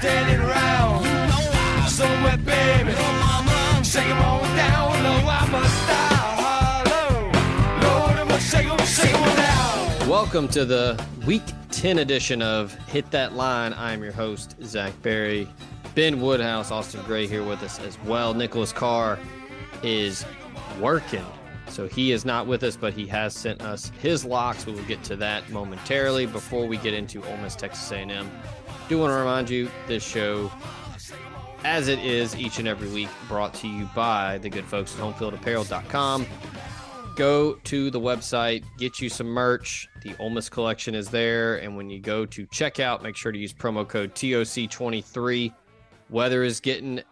Standing around. Somewhere, baby, mama, shake down. I'm a star. Lord, I'm a shake shake down. Welcome to the Week 10 edition of Hit That Line. I'm your host, Zach Barry. Ben Woodhouse, Austin Gray here with us as well. Nicholas Carr is working, so he is not with us, but he has sent us his locks. We will get to that momentarily. Before we get into Ole Miss, Texas A&M, do want to remind you this show, as it is each and every week, brought to you by the good folks at HomeFieldApparel.com go to the website, get you some merch. The Ole collection is there. And when you go to checkout, make sure to use promo code TOC23. Weather is getting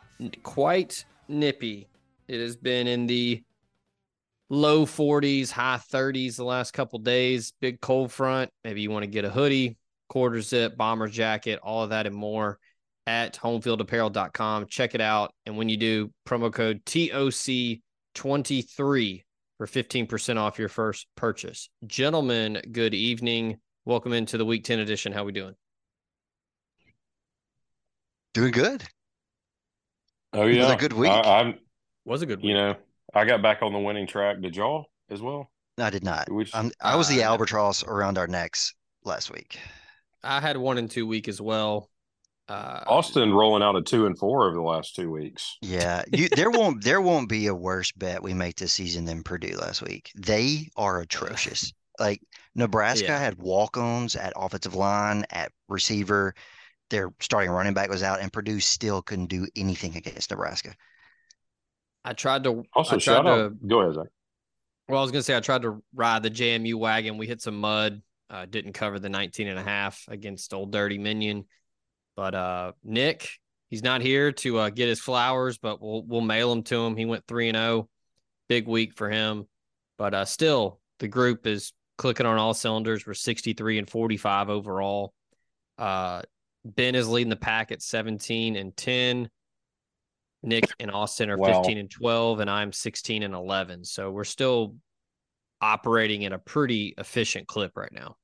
quite nippy. It has been in the low 40s, high 30s the last couple days. Big cold front. Maybe you want to get a hoodie, quarter zip, bomber jacket, all of that and more at homefieldapparel.com. Check it out. And when you do, promo code TOC23 for 15% off your first purchase. Gentlemen, good evening. Welcome into the week 10 edition. How we doing? Doing good. Oh was a yeah, good week. I, I'm. Was a good week. You know, I got back on the winning track. Did y'all as well? No, I did not. Which um, I'm, I was the albatross around our necks last week. I had one and two week as well. Uh, Austin rolling out a two and four over the last two weeks. Yeah, you, there won't there won't be a worse bet we make this season than Purdue last week. They are atrocious. Like Nebraska Yeah. had walk-ons at offensive line, at receiver. Their starting running back was out, and Purdue still couldn't do anything against Nebraska. I tried to. Also, I tried shout to, out. Go ahead, Zach. Well, I was going to say I tried to ride the JMU wagon. We hit some mud. Uh, didn't cover the 19 and a half against Old Dirty Minion. But uh, Nick, he's not here to uh, get his flowers, but we'll we'll mail them to him. He went 3 and 0. Big week for him. But uh, still, the group is clicking on all cylinders. We're 63 and 45 overall. Uh, ben is leading the pack at 17 and 10. Nick and Austin are Wow. 15 and 12, and I'm 16 and 11. So we're still operating in a pretty efficient clip right now.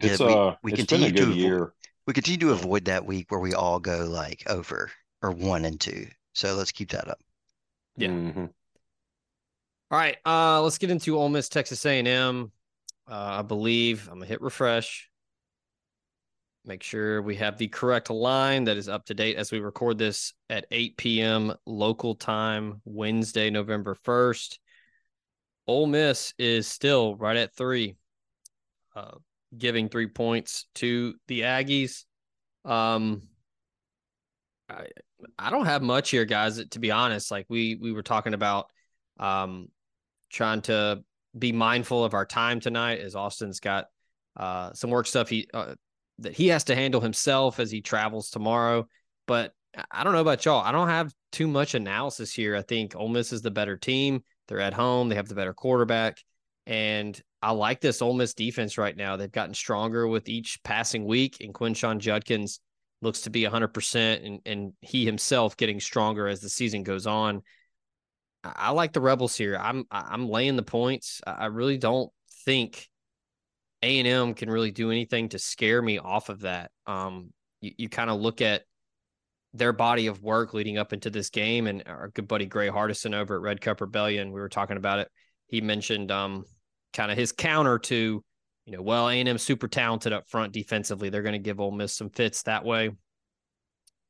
Yeah, It's we- uh, we it's continue been a to good avo- year. We continue to avoid that week where we all go like over or one and two. So let's keep that up. Yeah. Mhm. All right, uh, let's get into Ole Miss, Texas A&M. Uh, I believe I'm gonna hit refresh. Make sure we have the correct line that is up to date as we record this at 8 p.m. local time, Wednesday, November 1st. Ole Miss is still right at three, uh, giving three points to the Aggies. Um, I I don't have much here, guys. To be honest, like we we were talking about, um, trying to be mindful of our time tonight as Austin's got uh some work stuff he uh, that he has to handle himself as he travels tomorrow. But I don't know about y'all. I don't have too much analysis here. I think Ole Miss is the better team. They're at home. They have the better quarterback, and I like this Ole Miss defense right now. They've gotten stronger with each passing week, and Quinshon Judkins looks to be 100%, and, and he himself getting stronger as the season goes on. I, I like the Rebels here. I'm I'm laying the points. I, I really don't think A and M can really do anything to scare me off of that. Um, you, you kind of look at their body of work leading up into this game, and our good buddy Gray Hardison over at Red Cup Rebellion, we were talking about it he mentioned um kind of his counter to, you know, well, A&M super talented up front defensively. They're going to give Ole Miss some fits that way.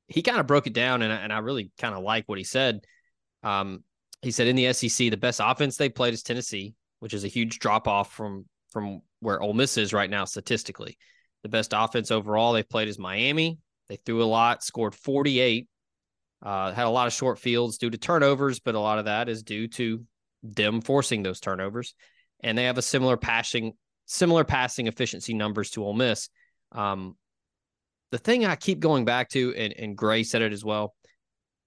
He kind of broke it down, and, and I really kind of like what he said. Um, he said in the SEC, the best offense they played is Tennessee, which is a huge drop off from from where Ole Miss is right now statistically. The best offense overall they've played is Miami. They threw a lot, scored 48, uh, had a lot of short fields due to turnovers, but a lot of that is due to them forcing those turnovers. And they have a similar passing, similar passing efficiency numbers to Ole Miss. Um, the thing I keep going back to, and, and Gray said it as well.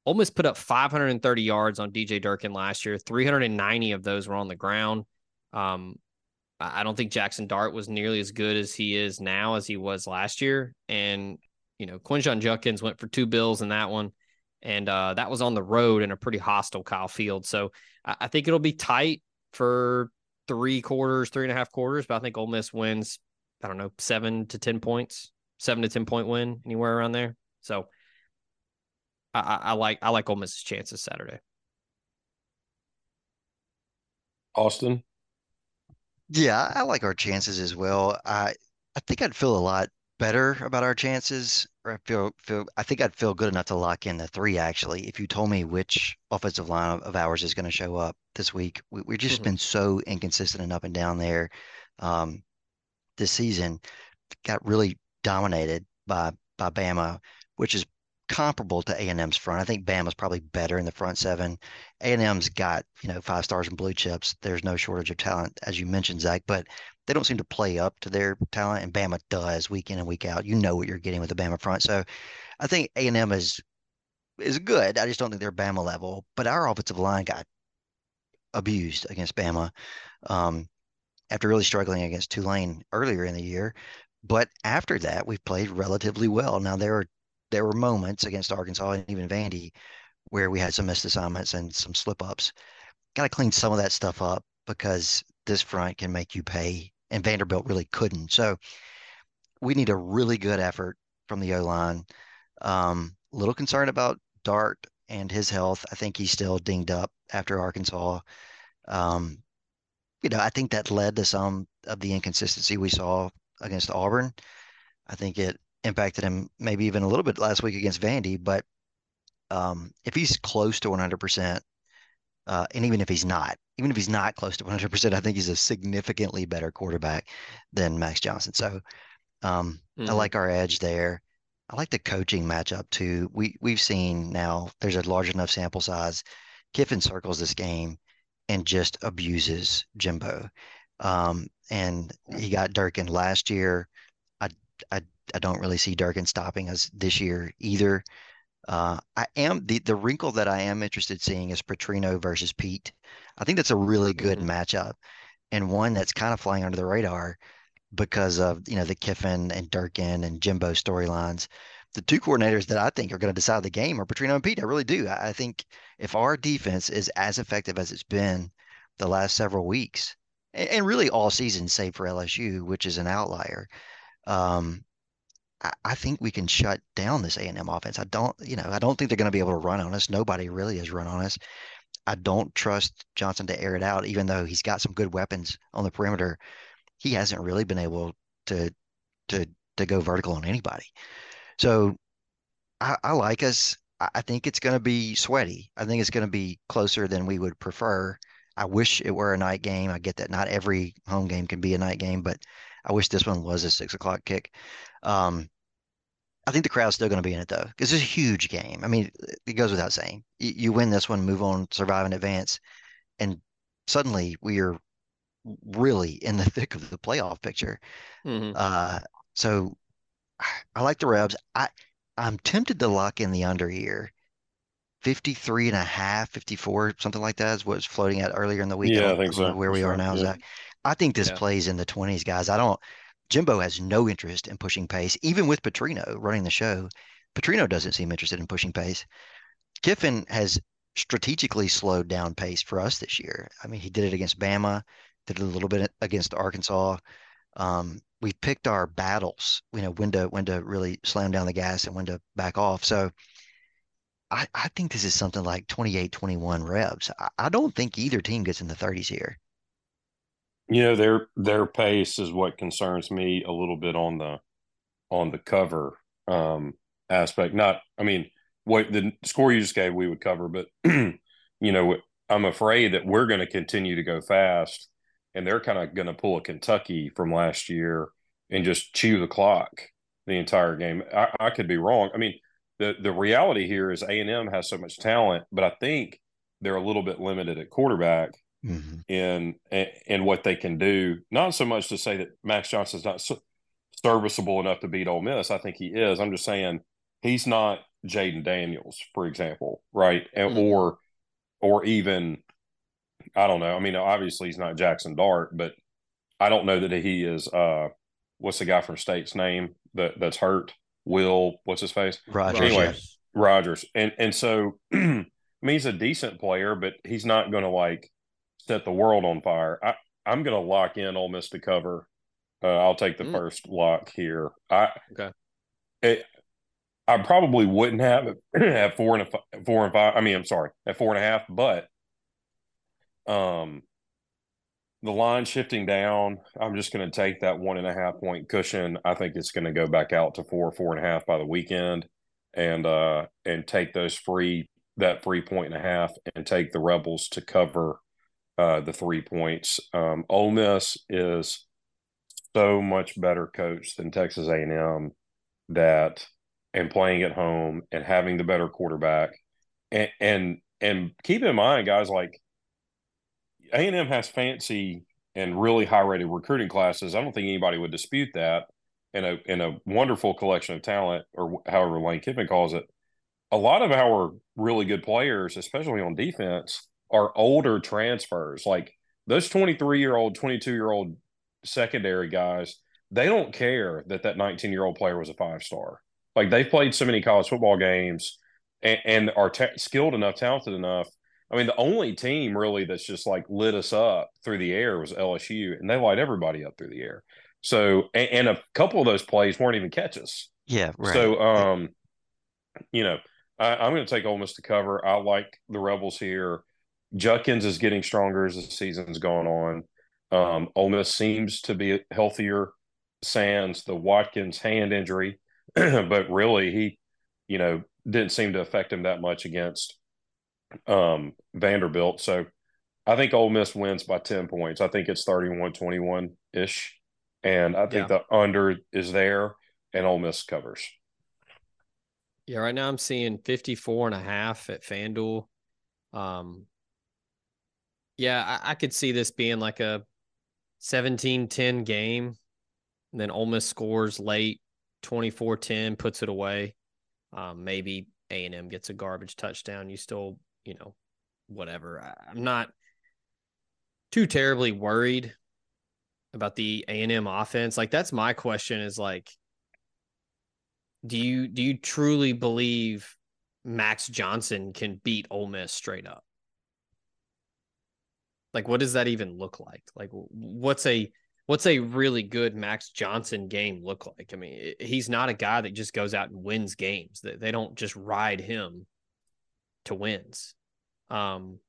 Ole Miss put up 530 yards on DJ Durkin last year. 390 of those were on the ground. Um, I don't think Jackson Dart was nearly as good as he is now as he was last year. And, you know, Quinshon Judkins went for two bills in that one. And uh, that was on the road in a pretty hostile Kyle Field. So I, I think it'll be tight for three quarters, three and a half quarters. But I think Ole Miss wins, I don't know, seven to 10 points, seven to 10 point win, anywhere around there. So I, I, I like I like Ole Miss's chances Saturday. Austin. Yeah, I like our chances as well. I I think I'd feel a lot better about our chances. Or I feel feel I think I'd feel good enough to lock in the three actually. If you told me which offensive line of, of ours is going to show up this week, we, we've just Mhm. been so inconsistent and up and down there. Um, this season got really dominated by by Bama, which is comparable to A&M's front. I think Bama's probably better in the front seven. A&M's got, you know, five stars and blue chips. There's no shortage of talent, as you mentioned, Zach, but they don't seem to play up to their talent, and Bama does week in and week out. You know what you're getting with the Bama front. So I think A&M is is good. I just don't think they're Bama level. But our offensive line got abused against Bama um, after really struggling against Tulane earlier in the year. But after that, we've played relatively well. Now there are there were moments against Arkansas and even Vandy where we had some missed assignments and some slip ups. Got to clean some of that stuff up because this front can make you pay, and Vanderbilt really couldn't. So we need a really good effort from the O line. Um, little concerned about Dart and his health. I think he's still dinged up after Arkansas. Um, you know, I think that led to some of the inconsistency we saw against Auburn. I think it impacted him maybe even a little bit last week against Vandy, but um, if he's close to 100%, uh, and even if he's not, even if he's not close to 100%, I think he's a significantly better quarterback than Max Johnson. So um, I Mhm. like our edge there. I like the coaching matchup too. We we've seen now there's a large enough sample size. Kiffin circles this game and just abuses Jimbo. Um, and he got Durkin last year. I I I don't really see Durkin stopping us this year either. Uh, I am the the wrinkle that I am interested in seeing is Petrino versus Pete. I think that's a really good Mhm. matchup and one that's kind of flying under the radar because of you know the Kiffin and Durkin and Jimbo storylines. The two coordinators that I think are going to decide the game are Petrino and Pete. I really do. I I think if our defense is as effective as it's been the last several weeks, and, and really all season, save for LSU, which is an outlier, um, I, think we can shut down this A&M offense. I don't, you know, I don't think they're going to be able to run on us. Nobody really has run on us. I don't trust Johnson to air it out, even though he's got some good weapons on the perimeter. He hasn't really been able to to to go vertical on anybody. So I, I like us. I think it's going to be sweaty. I think it's going to be closer than we would prefer. I wish it were a night game. I get that not every home game can be a night game, but I wish this one was a six o'clock kick. Um, I think the crowd's still going to be in it though, because it's a huge game. I mean, it goes without saying. You, you win this one, move on, survive in advance, and suddenly we are really in the thick of the playoff picture. Mhm. Uh, so I like the Rebs. I I'm tempted to lock in the under here. 53 and a half, 54, something like that is what's floating out earlier in the week. Yeah, I think so. Where we are now, Yeah. Zach. I think this Yeah. plays in the 20s, guys. I don't. Jimbo has no interest in pushing pace, even with Petrino running the show. Petrino doesn't seem interested in pushing pace. Kiffin has strategically slowed down pace for us this year. I mean, he did it against Bama, did it a little bit against Arkansas. Um, we've picked our battles, you know, when to when to really slam down the gas and when to back off. So I, I think this is something like 28, 21 Rebs. I, I don't think either team gets in the 30s here. You know, their their pace is what concerns me a little bit on the on the cover um aspect. Not, I mean, what the score you just gave, we would cover, but you know, I'm afraid that we're going to continue to go fast, and they're kind of going to pull a Kentucky from last year and just chew the clock the entire game. I, I could be wrong. I mean, the the reality here is A and M has so much talent, but I think they're a little bit limited at quarterback Mhm. in in what they can do. Not so much to say that Max Johnson's not so serviceable enough to beat Ole Miss. I think he is. I'm just saying he's not Jayden Daniels, for example, right? And, Mhm. Or or even I don't know. I mean, obviously he's not Jackson Dart, but I don't know that he is. uh What's the guy from State's name that that's hurt? Will what's his face? Rogers. Anyway, yeah. Rogers, and and so I mean he's a decent player, but he's not going to like set the world on fire. I I'm going to lock in Ole Miss to cover. Uh, I'll take the Mm. first lock here. I Okay. It, I probably wouldn't have it at four and a four and five. I mean, I'm sorry, at four and a half, but um, the line shifting down. I'm just going to take that one and a half point cushion. I think it's going to go back out to four, four and a half by the weekend, and uh, and take those free that free point and a half and take the Rebels to cover uh, the three points. Um, Ole Miss is so much better coached than Texas A&M that and playing at home and having the better quarterback and and and keep in mind guys like A&M has fancy and really high rated recruiting classes. I don't think anybody would dispute that. In a in a wonderful collection of talent, or however Lane Kiffin calls it, a lot of our really good players, especially on defense, are older transfers. Like those 23 year old, 22 year old secondary guys, they don't care that that 19 year old player was a five star. Like they've played so many college football games and, and are ta skilled enough, talented enough. I mean, the only team really that's just like lit us up through the air was LSU, and they light everybody up through the air. So, and, and a couple of those plays weren't even catches. Yeah, right. So, um, you know, I, I'm going to take Ole Miss to cover. I like the Rebels here. Judkins is getting stronger as the season's gone on. Um, Ole Miss seems to be healthier. Sands the Watkins hand injury, but really he, you know, didn't seem to affect him that much against um, Vanderbilt. So I think Ole Miss wins by 10 points. I think it's 31 21 ish. And I think the under is there and Ole Miss covers. Yeah, right now I'm seeing 54 and a half at FanDuel. Um yeah, I, I could see this being like a 17-10 game. And then Ole Miss scores late, 24-10, puts it away. Um, maybe A&M gets a garbage touchdown. You still, you know, whatever. I, I'm not too terribly worried about the A&M offense. Like that's my question is like do you do you truly believe Max Johnson can beat Ole Miss straight up? Like, what does that even look like? Like, what's a what's a really good Max Johnson game look like? I mean, he's not a guy that just goes out and wins games. That they don't just ride him to wins. Um,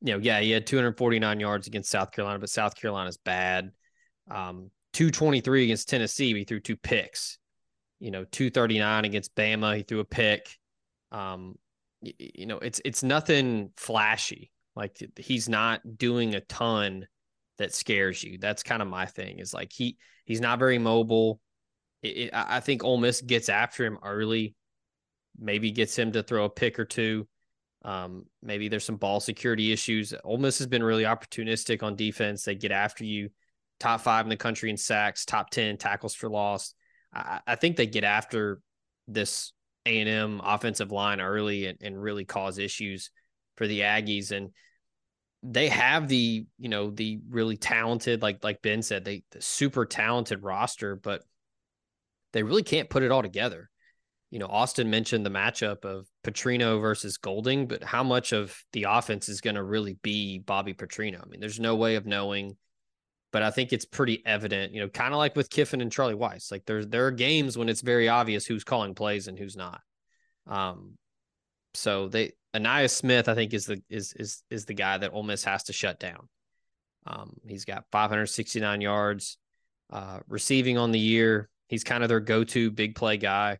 you know, yeah, he had 249 yards against South Carolina, but South Carolina's bad. Um, 223 against Tennessee, he threw two picks you know, 239 against Bama. He threw a pick. Um, you, you know, it's it's nothing flashy. Like he's not doing a ton that scares you. That's kind of my thing. Is like he he's not very mobile. It, it, I think Ole Miss gets after him early. Maybe gets him to throw a pick or two. Um, maybe there's some ball security issues. Ole Miss has been really opportunistic on defense. They get after you. Top five in the country in sacks, top ten tackles for loss. I, I think they get after this A and M offensive line early and, and really cause issues for the Aggies. And they have the, you know, the really talented, like like Ben said, they the super talented roster, but they really can't put it all together. You know, Austin mentioned the matchup of Petrino versus Golding, but how much of the offense is going to really be Bobby Petrino? I mean, there's no way of knowing but I think it's pretty evident, you know, kind of like with Kiffin and Charlie Weis. Like there's there are games when it's very obvious who's calling plays and who's not. Um, so they Ainias Smith, I think, is the is is is the guy that Ole Miss has to shut down. Um, he's got 569 yards uh, receiving on the year. He's kind of their go-to big play guy.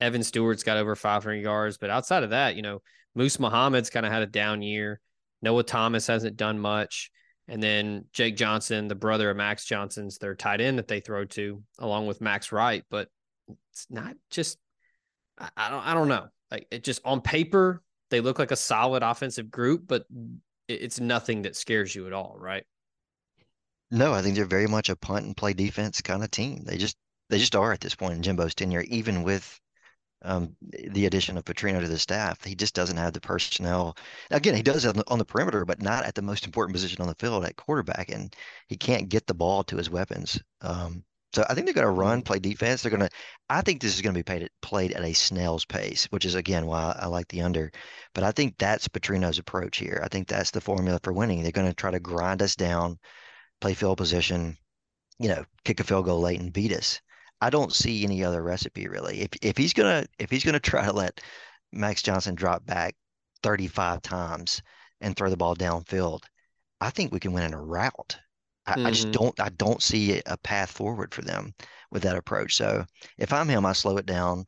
Evan Stewart's got over 500 yards, but outside of that, you know, Moose Muhammad's kind of had a down year. Noah Thomas hasn't done much. And then Jake Johnson, the brother of Max Johnson's their tight end that they throw to, along with Max Wright. But it's not just I, I don't I don't know. Like it just on paper, they look like a solid offensive group, but it's nothing that scares you at all, right? No, I think they're very much a punt and play defense kind of team. They just they just are at this point in Jimbo's tenure, even with um, the addition of Petrino to the staff. He just doesn't have the personnel. Again, he does on the, on the perimeter, but not at the most important position on the field at quarterback, and he can't get the ball to his weapons. Um, so I think they're going to mm-hmm. run, play defense. They're going to. I think this is going to be played at, played at a snail's pace, which is again why I like the under. But I think that's Petrino's approach here. I think that's the formula for winning. They're going to try to grind us down, play field position, you know, kick a field goal late and beat us. I don't see any other recipe really. If if he's gonna if he's gonna try to let Max Johnson drop back 35 times and throw the ball downfield, I think we can win in a rout. I, mm-hmm. I, just mm-hmm. don't I don't see a path forward for them with that approach. So if I'm him, I slow it down,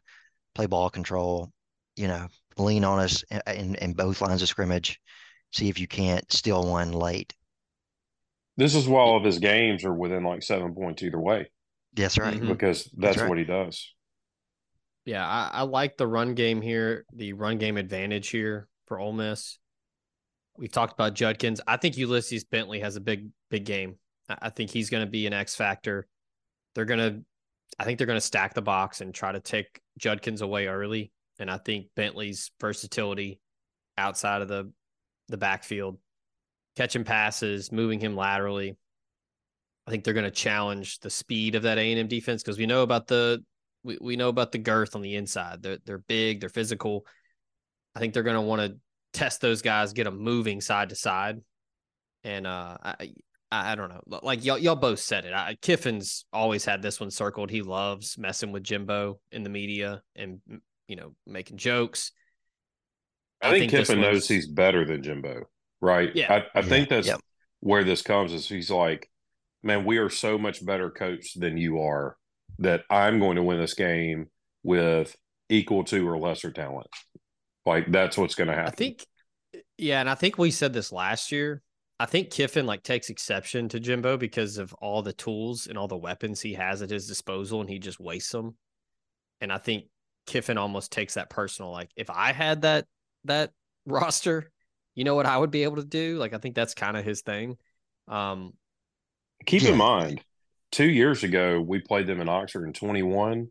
play ball control, you know, lean on us in, in both lines of scrimmage, see if you can't steal one late. This is why all of his games are within like seven points either way. That's right. Mm-hmm. Because that's, that's right. what he does. Yeah, I, I, like the run game here, the run game advantage here for Ole Miss. We've talked about Judkins. I think Ulysses Bentley has a big, big game. I think he's going to be an X factor. They're going to, I think they're going to stack the box and try to take Judkins away early. And I think Bentley's versatility outside of the the backfield, catching passes, moving him laterally, I think they're going to challenge the speed of that A and M defense because we know about the we, we know about the girth on the inside. They're they're big, they're physical. I think they're going to want to test those guys, get them moving side to side, and uh, I I don't know, like y'all y'all both said it. I, Kiffin's always had this one circled. He loves messing with Jimbo in the media and you know making jokes. I, I think, think Kiffin knows he's better than Jimbo, right? Yeah, I, I yeah. think that's where this comes. Is he's like man, we are so much better coached than you are that I'm going to win this game with equal to or lesser talent. Like that's what's going to happen. I think, yeah, and I think we said this last year. I think Kiffin like takes exception to Jimbo because of all the tools and all the weapons he has at his disposal, and he just wastes them. And I think Kiffin almost takes that personal. Like if I had that that roster, you know what I would be able to do. Like I think that's kind of his thing. Um, Keep yeah. in mind, two years ago we played them in Oxford in 21,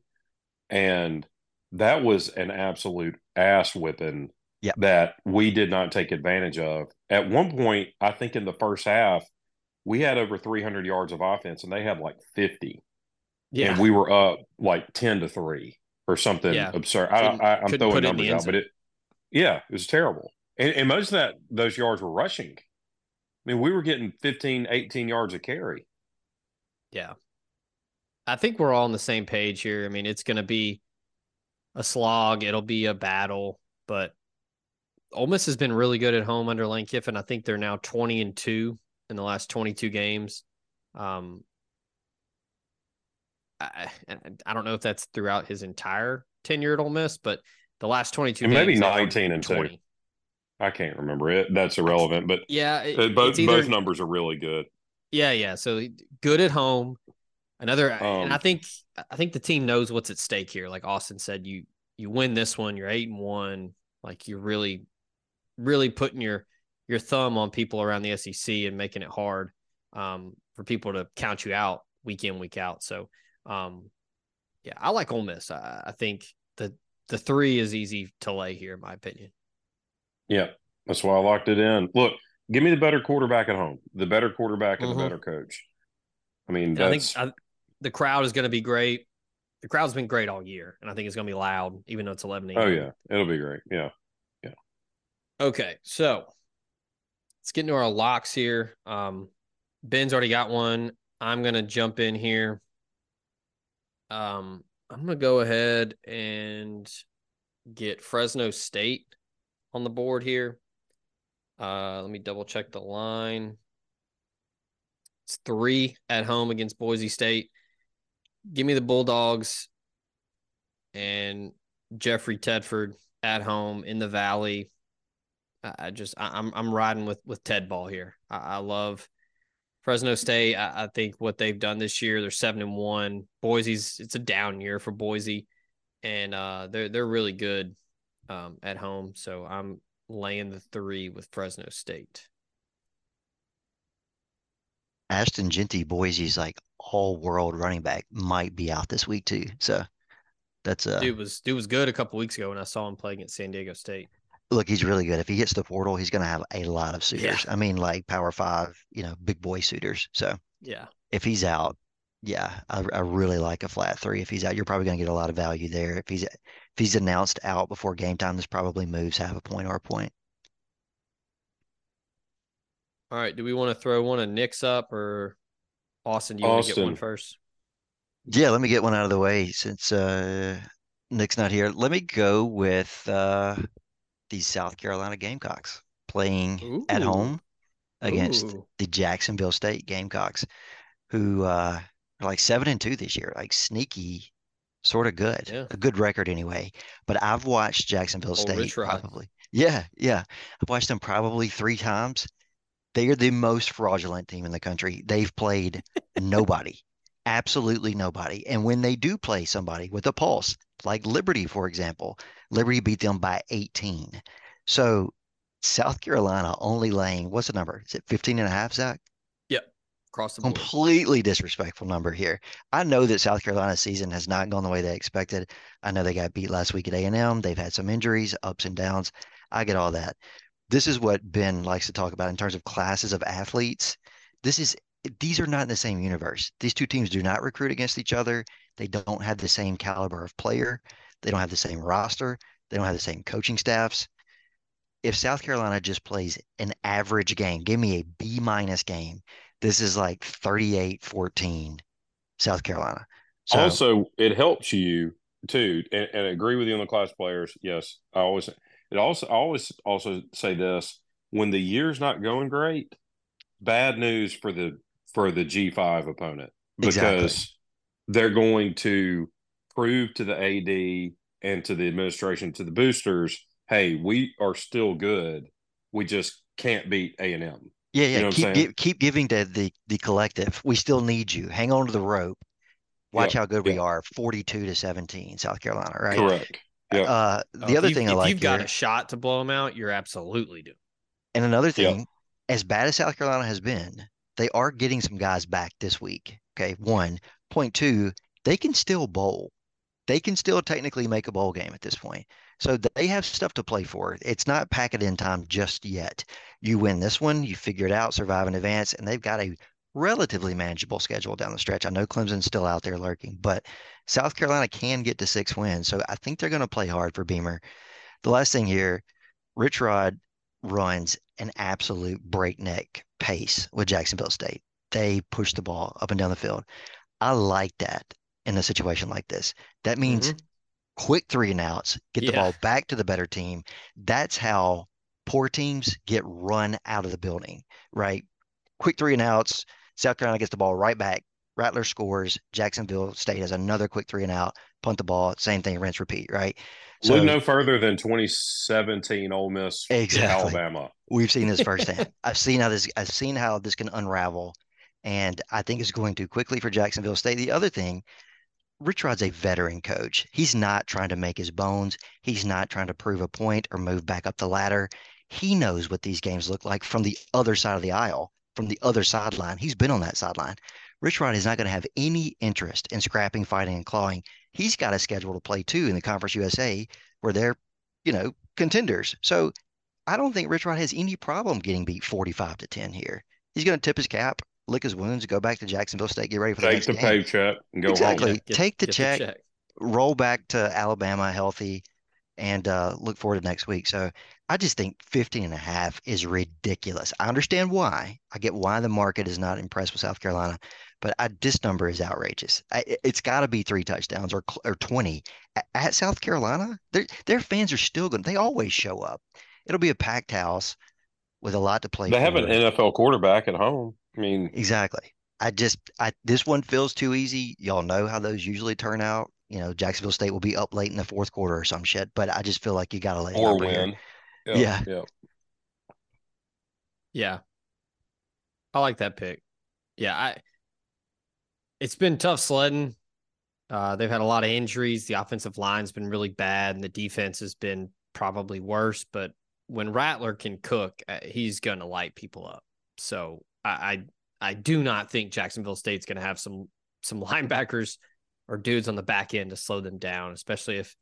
and that was an absolute ass whipping yep. that we did not take advantage of. At one point, I think in the first half, we had over 300 yards of offense, and they had like 50. Yeah, and we were up like 10 to three or something yeah. absurd. I, am throwing numbers out, but it, yeah, it was terrible. And, and most of that those yards were rushing. I mean, we were getting 15, 18 yards of carry. Yeah. I think we're all on the same page here. I mean, it's going to be a slog, it'll be a battle, but Ole Miss has been really good at home under Lane Kiffin. I think they're now 20 and 2 in the last 22 games. Um, I, I don't know if that's throughout his entire tenure at Ole Miss, but the last 22 maybe 19 and 20. 2. I can't remember it. That's irrelevant. But yeah, it, both either, both numbers are really good. Yeah, yeah. So good at home. Another, um, and I um, think I think the team knows what's at stake here. Like Austin said, you you win this one, you're eight and one. Like you're really, really putting your your thumb on people around the SEC and making it hard um, for people to count you out week in week out. So, um, yeah, I like Ole Miss. I, I think the the three is easy to lay here, in my opinion. Yeah, that's why I locked it in. Look, give me the better quarterback at home, the better quarterback and mm-hmm. the better coach. I mean, I think I, the crowd is going to be great. The crowd's been great all year, and I think it's going to be loud, even though it's 11 Oh, yeah. It'll be great. Yeah. Okay. So let's get into our locks here. Um, Ben's already got one. I'm to jump in here. Um, I'm to go ahead and get Fresno State on the board here. Uh, let me double check the line. It's three at home against Boise State. Give me the Bulldogs and Jeffrey Tedford at home in the Valley. I, just I, I'm I'm riding with with Ted Ball here. I, I love Fresno State. I, I think what they've done this year, they're seven and one. Boise's it's a down year for Boise, and uh, they're they're really good um, at home. So I'm laying the three with Fresno State. Ashton Jeanty, Boise's like all world running back, might be out this week too. So that's uh Dude was dude was good a couple weeks ago when I saw him playing at San Diego State. Look, he's really good. If he hits the portal, he's gonna have a lot of suitors. I mean, like power five, you know, big boy suitors. So Yeah. if he's out, yeah, I, I really like a flat three. If he's out, you're probably gonna get a lot of value there. If he's if he's announced out before game time, this probably moves half a point or a point. All right. Do we want to throw one of Nick's up or Austin? Do you want to get one first? Yeah, let me get one out of the way since uh Nick's not here. Let me go with uh the South Carolina Gamecocks playing at home against Ooh. the Jacksonville State Gamecocks, who uh are like seven and two this year, like sneaky, sort of good, Yeah. a good record anyway. But I've watched Jacksonville State probably. Yeah, yeah. I've watched them probably three times. They are the most fraudulent team in the country. They've played nobody, absolutely nobody. And when they do play somebody with a pulse, like Liberty, for example, Liberty beat them by 18. So South Carolina only laying, what's the number? Is it 15 and a half, Zach? Across the board. Completely disrespectful number here. I know that South Carolina's season has not gone the way they expected. I know they got beat last week at A&M. They've had some injuries, ups and downs. I get all that. This is what Ben likes to talk about in terms of classes of athletes. This is these are not in the same universe. These two teams do not recruit against each other. They don't have the same caliber of player. They don't have the same roster. They don't have the same coaching staffs. If South Carolina just plays an average game, give me a B minus game. This is like 38-14 South Carolina. So also, it helps you too, and, and I agree with you on the class players. Yes, I always it also I always also say this when the year's not going great, bad news for the for the G five opponent because Exactly. They're going to prove to the AD and to the administration to the boosters, hey, we are still good. We just can't beat A and M. yeah, yeah, know keep gi- keep giving to the the collective. We still need you. Hang on to the rope. Watch Yeah, how good we are. 42 to 17 South Carolina, right? Correct. Yeah. Uh, Oh, the if other you- thing I if like you've got here- a shot to blow them out, you're absolutely doing. And another Yeah. thing, as bad as South Carolina has been, they are getting some guys back this week. Okay. One. Point two, they can still bowl. They can still technically make a bowl game at this point. So they have stuff to play for. It's not pack it in time just yet. You win this one, you figure it out, survive in advance, and they've got a relatively manageable schedule down the stretch. I know Clemson's still out there lurking, but South Carolina can get to six wins. So I think they're going to play hard for Beamer. The last thing here, Rich Rod runs an absolute breakneck pace with Jacksonville State. They push the ball up and down the field. I like that in a situation like this. That means quick three and outs, get the Mm-hmm. Ball back to the better team. That's how poor teams get run out of the building, right? Quick three and outs. South Carolina gets the ball right back. Rattler scores. Jacksonville State has another quick three and out. Punt the ball. Same thing. Rinse repeat. Right. So Look no further than 2017 Ole Miss Exactly. Alabama. We've seen this firsthand. I've seen how this I've seen how this can unravel, and I think it's going to quickly for Jacksonville State. The other thing, Rich Rod's a veteran coach. He's not trying to make his bones. He's not trying to prove a point or move back up the ladder. He knows what these games look like from the other side of the aisle, from the other sideline. He's been on that sideline. Rich Rod is not going to have any interest in scrapping, fighting, and clawing. He's got a schedule to play too in the Conference USA, where they're, you know, contenders. So I don't think Rich Rod has any problem getting beat 45 to 10 here. He's going to tip his cap, lick his wounds, go back to Jacksonville State, get ready for the Take next the game. paycheck and go Exactly. home. get- Take the get check. Roll back to Alabama healthy and uh, look forward to next week. So I just think 15 and a half is ridiculous. I understand why. I get why the market is not impressed with South Carolina, but I, this number is outrageous. I, it- it's got to be three touchdowns or or 20 at, at South Carolina. Their their fans are still going. They always show up. It'll be a packed house with a lot to play They have an NFL quarterback at home. I mean, Exactly. I just I this one feels too easy. Y'all know how those usually turn out. You know, Jacksonville State will be up late in the fourth quarter or some shit. But I just feel like you got to lay or number here. win. Yeah. yeah. Yeah. I like that pick. Yeah, I it's been tough sledding. Uh, they've had a lot of injuries. The offensive line's been really bad, and the defense has been probably worse. But when Rattler can cook, uh, he's going to light people up. So I, I I do not think Jacksonville State's going to have some some linebackers or dudes on the back end to slow them down, especially if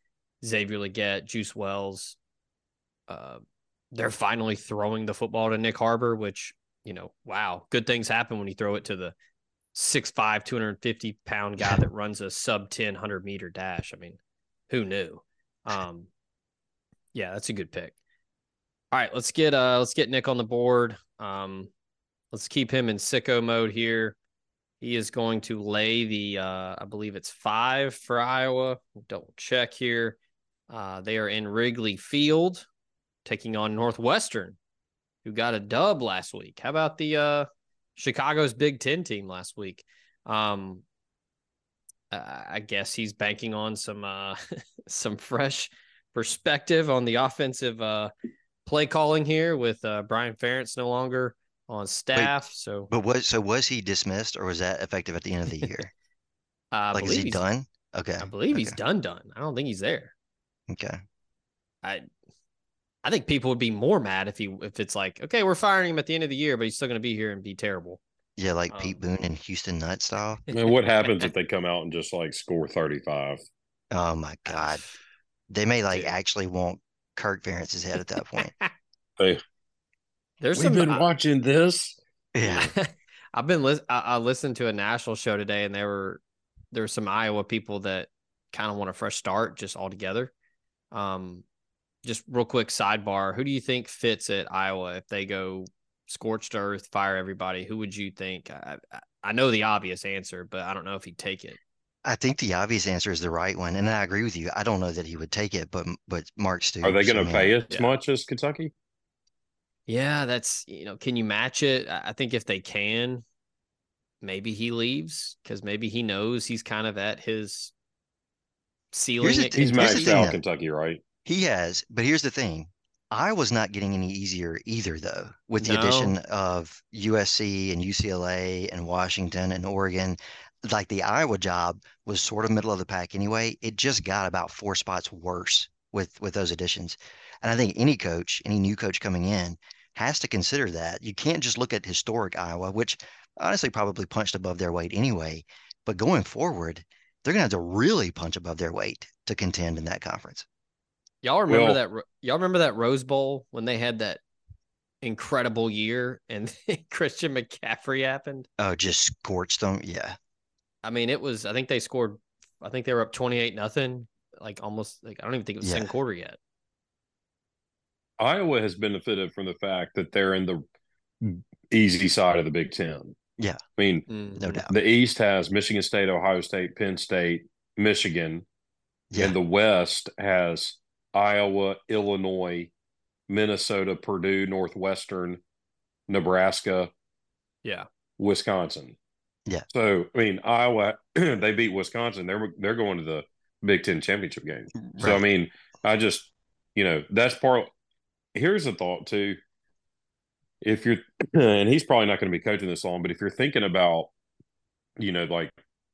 Xavier Legette, Juice Wells, uh, they're finally throwing the football to Nick Harbor, which you know, wow, good things happen when you throw it to the 6'5, 250 pound guy that runs a sub 10 100 meter dash. I mean, who knew? Um, yeah, that's a good pick. All right, let's get uh let's get Nick on the board. Um, let's keep him in sicko mode here. He is going to lay the uh I believe it's five for Iowa. Double check here. Uh, they are in Wrigley Field, taking on Northwestern, who got a dub last week. How about the uh Chicago's Big Ten team last week? Um, I guess he's banking on some uh some fresh perspective on the offensive uh play calling here with uh Brian Ferentz no longer on staff. so But was so was he dismissed or was that effective at the end of the year? I like is he done? Okay. I believe he's done done. I don't think he's there. Okay. I I think people would be more mad if he if it's like, okay, we're firing him at the end of the year, but he's still gonna be here and be terrible. Yeah, like Pete Um, Boone and Houston Nutt style. I mean, what happens if they come out and just like score 35? Oh my God. They may like Dude. actually want Kirk Ferentz's head at that point. Hey, There's we've some been I- watching this. Yeah. I've been lis- I, I listened to a national show today, and there were there were some Iowa people that kind of want a fresh start just altogether. Um, just real quick sidebar: Who do you think fits at Iowa if they go scorched earth, fire everybody? Who would you think? I, I, I know the obvious answer, but I don't know if he'd take it. I think the obvious answer is the right one, and I agree with you. I don't know that he would take it, but but Mark Stoops. Are they I going to mean, pay as Yeah. much as Kentucky? Yeah, that's you know, can you match it? I I think if they can, maybe he leaves because maybe he knows he's kind of at his ceiling. the at He's Here's the maxed out. Kentucky, right? He has, but here's the thing: I was not getting any easier either, though. With the No. addition of USC and UCLA and Washington and Oregon, like the Iowa job was sort of middle of the pack anyway. It just got about four spots worse with with those additions, and I think any coach, any new coach coming in, has to consider that. You can't just look at historic Iowa, which honestly probably punched above their weight anyway. But going forward, they're going to have to really punch above their weight to contend in that conference. Y'all remember Well- that? Y'all remember that Rose Bowl when they had that incredible year and Christian McCaffrey happened? Oh, just scorched them. Yeah. I mean, it was. I think they scored. I think they were up twenty eight nothing. Like almost. Like I don't even think it was Yeah. second quarter yet. Iowa has benefited from the fact that they're in the easy side of the Big Ten. Yeah. I mean, Mm. No doubt. the East has Michigan State, Ohio State, Penn State, Michigan, Yeah. and the West has Iowa, Illinois, Minnesota, Purdue, Northwestern, Nebraska, Yeah. Wisconsin. Yeah. So I mean, Iowa they beat Wisconsin. They're they're going to the Big Ten championship game. So I mean, I just you know that's part. Here's a thought too. If you're, and he's probably not going to be coaching this long, but if you're thinking about, you know, like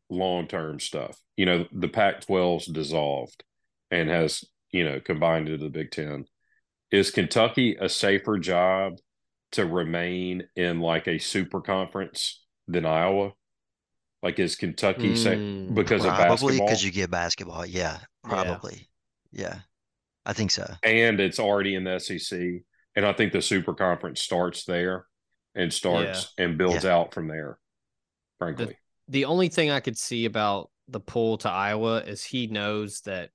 long term stuff, you know, the Pac-12's dissolved and has you know combined into the Big Ten. Is Kentucky a safer job to remain in like a super conference than Iowa? Like, is Kentucky safe Mm. because of basketball? because you get basketball. Yeah. Probably. Yeah. I think so. and it's already in the SEC. And I think the super conference starts there and starts and builds out from there, frankly. the only thing I could see about the pull to Iowa is he knows that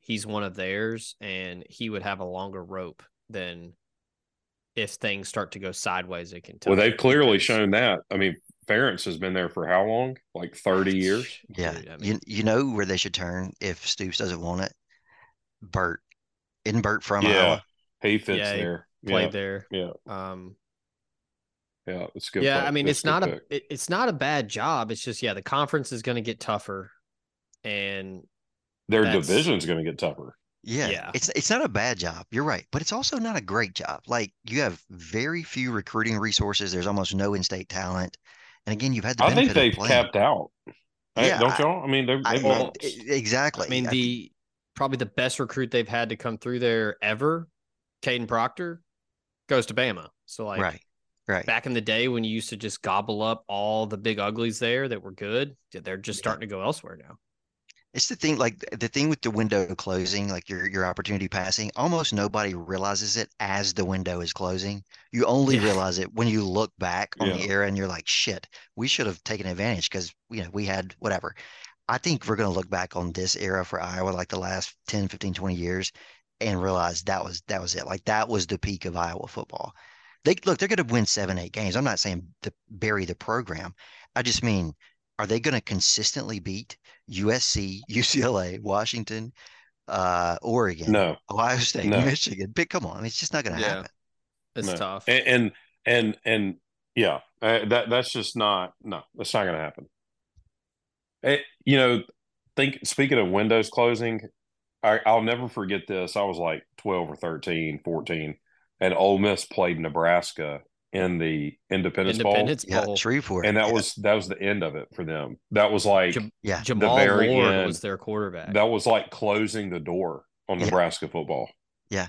he's one of theirs and he would have a longer rope than if things start to go sideways at Kentucky. well, they've clearly because- shown that. I mean, Ferentz has been there for how long? Like 30 years? Yeah. Dude, I mean, you you know where they should turn if Stoops doesn't want it? Bert. Isn't Bert from Yeah. Iowa? He fits Yeah, he there. played yeah. there. Yeah. Um, Yeah, it's good. yeah, pick. I mean, That's it's not good a it, it's not a bad job. It's just yeah, the conference is going to get tougher, and Their that's- division's going to get tougher. Yeah, Yeah. it's it's not a bad job. You're right, but it's also not a great job. Like you have very few recruiting resources. There's almost no in-state talent, and again, you've had the I think they've of capped out. Hey, Yeah, don't I- y'all? I mean, they've, I- they've Well, not- e- exactly. I mean the probably the best recruit they've had to come through there ever, Kadyn Proctor, goes to Bama. So like right, right. back in the day when you used to just gobble up all the big uglies there that were good, they're just Yeah. starting to go elsewhere now. It's the thing, like the thing with the window closing, like your your opportunity passing. Almost nobody realizes it as the window is closing. You only Yeah. realize it when you look back on the era and you're like, "Shit, we should have taken advantage because you know we had whatever." I think we're going to look back on this era for Iowa, like the last 10, 15, 20 years, and realize that was that was it. Like that was the peak of Iowa football. They look, they're going to win seven, eight games. I'm not saying to bury the program. I just mean, are they going to consistently beat USC, UCLA, Washington, uh, Oregon, no, Ohio State, No. Michigan? Pick, come on, I mean, it's just not going to Yeah. happen. It's no. tough. And, and and and yeah, uh, that that's just not no, that's not going to happen. Eh, you know, think speaking of windows closing, I, I'll never forget this. I was like 12 or 13, 14, and Ole Miss played Nebraska in the Independence, Independence Yeah, Bowl. Shreveport, Bowl, and that yeah, was that was the end of it for them. That was like Jam- yeah, Jammal very Lord end, was their quarterback. that was like closing the door on Yeah. Nebraska football. yeah.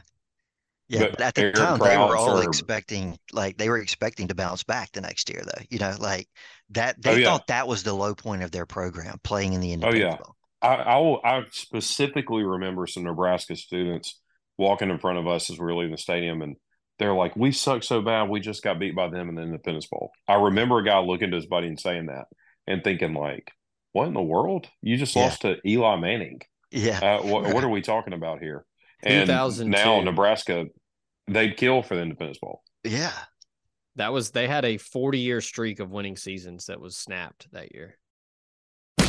But But at the Eric time, they were all or- expecting, like, they were expecting to bounce back the next year, though. You know, like that. Oh, They yeah. thought that was the low point of their program, playing in the Oh, yeah. Bowl. I, I will- I specifically remember some Nebraska students walking in front of us as we were leaving the stadium, and they're like, "We suck so bad, we just got beat by them in the Independence Bowl." I remember a guy looking to his buddy and saying that, and thinking like, "What in the world? You just Yeah. lost to Eli Manning? Yeah, Uh, what, Right. what are we talking about here?" And now Nebraska, they'd kill for the Independence Bowl. yeah. that was they had a 40 year streak of winning seasons that was snapped that year.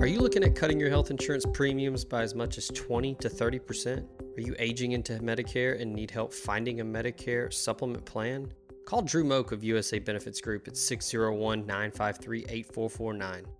Are you looking at cutting your health insurance premiums by as much as 20 to 30%? Are you aging into Medicare and need help finding a Medicare supplement plan? Call Drew Moak of USA Benefits Group at 601 953 8449.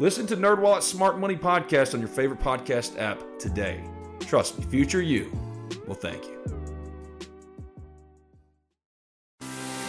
Listen to NerdWallet's Smart Money Podcast on your favorite podcast app today. Trust me, future you will thank you.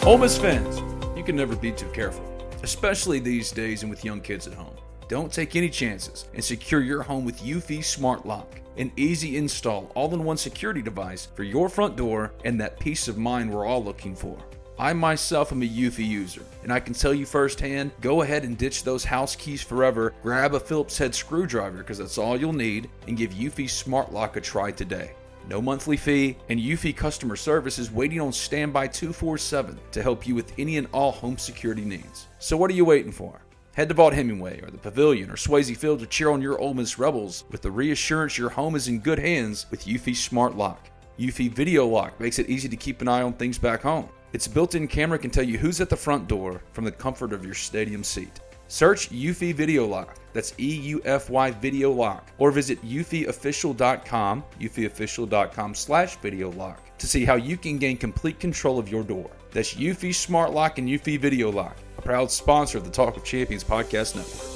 Ole Miss fans, you can never be too careful, especially these days and with young kids at home. Don't take any chances and secure your home with Eufy Smart Lock, an easy install, all in one security device for your front door and that peace of mind we're all looking for. I myself am a Eufy user, and I can tell you firsthand go ahead and ditch those house keys forever, grab a Phillips head screwdriver because that's all you'll need, and give Eufy Smart Lock a try today. No monthly fee, and Eufy customer service is waiting on standby 247 to help you with any and all home security needs. So what are you waiting for? Head to Vaught-Hemingway or the Pavilion or Swayze Field to cheer on your Ole Miss Rebels with the reassurance your home is in good hands with Eufy Smart Lock. Eufy Video Lock makes it easy to keep an eye on things back home. Its built-in camera can tell you who's at the front door from the comfort of your stadium seat. Search Eufy Video Lock. That's E-U-F-Y Video Lock. Or visit eufyofficial.com, eufyofficial.com slash video lock to see how you can gain complete control of your door. That's Eufy Smart Lock and Eufy Video Lock, a proud sponsor of the Talk of Champions podcast network.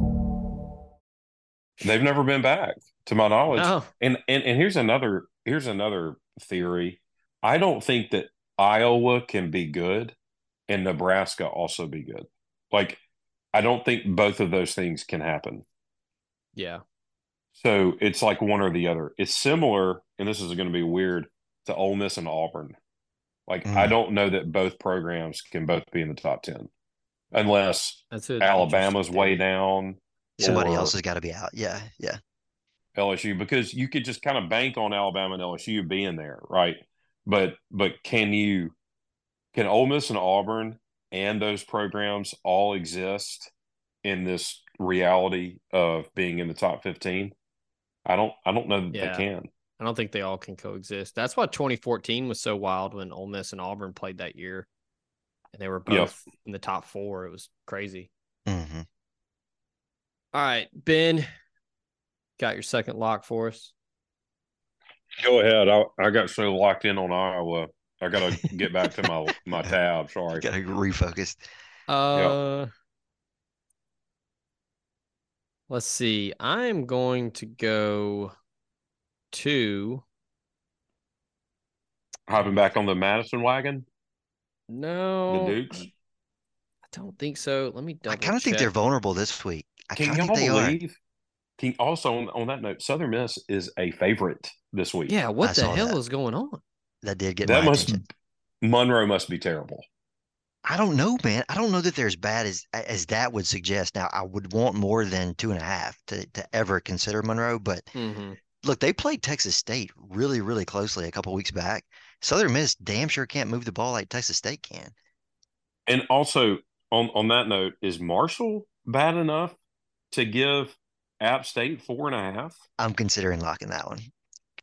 They've never been back, to my knowledge. No. And and and here's another here's another theory. I don't think that Iowa can be good and Nebraska also be good. Like I don't think both of those things can happen. Yeah. So it's like one or the other. It's similar, and this is going to be weird to Ole Miss and Auburn. Like I Mm. don't know that both programs can both be in the top ten, unless That's. Alabama's way down. Somebody or else has got to be out. Yeah, yeah. LSU because you could just kind of bank on Alabama and LSU being there, right? But but can you can Ole Miss and Auburn and those programs all exist in this reality of being in the top fifteen? I don't I don't know that Yeah. they can. I don't think they all can coexist. That's why 2014 was so wild when Ole Miss and Auburn played that year, and they were both Yep. in the top four. It was crazy. hmm All right, Ben, got your second lock for us. Go ahead. I I got so locked in on Iowa. I got to get back to my my tab. Sorry. Got to refocus. Uh, let's see. I'm going to go to Hopping back on the Madison wagon. no. The Dukes. I don't think so. Let me double. I kind of think they're vulnerable this week. I Can y'all think they are. believe? Can also on, on that note, Southern Miss is a favorite this week. Yeah, what I the hell that. is going on? That did get that my must attention. Monroe must be terrible. I don't know, man. I don't know that they're as bad as as that would suggest. Now, I would want more than two and a half to to ever consider Monroe, but hmm look, they played Texas State really, really closely a couple weeks back. Southern Miss damn sure can't move the ball like Texas State can. And also on on that note, is Marshall bad enough to give App State four and a half? I'm considering locking that one.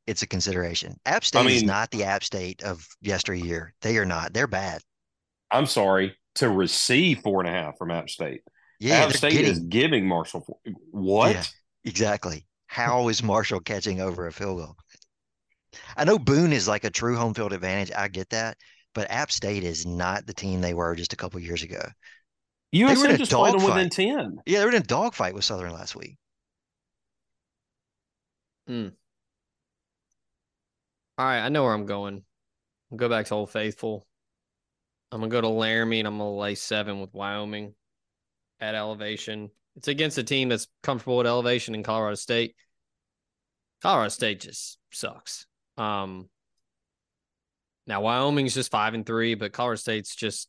It's a consideration. App State is mean- not the App State of yesteryear. They are not. They're bad. I'm sorry to receive four and a half from App State. Yeah, App State getting is giving Marshall four. What? Yeah. exactly. How is Marshall catching over a field goal? I know Boone is like a true home field advantage. I get that, but App State is not the team they were just a couple years ago. Were in USC just played them within ten. Yeah, they were in a dogfight with Southern last week. All right, I know where I'm going. I'll go back to Old Faithful. I'm gonna go to Laramie and I'm gonna lay seven with Wyoming at elevation. It's against a team that's comfortable at elevation in Colorado State. Colorado State just sucks. Um now Wyoming's just five and three, but Colorado State's just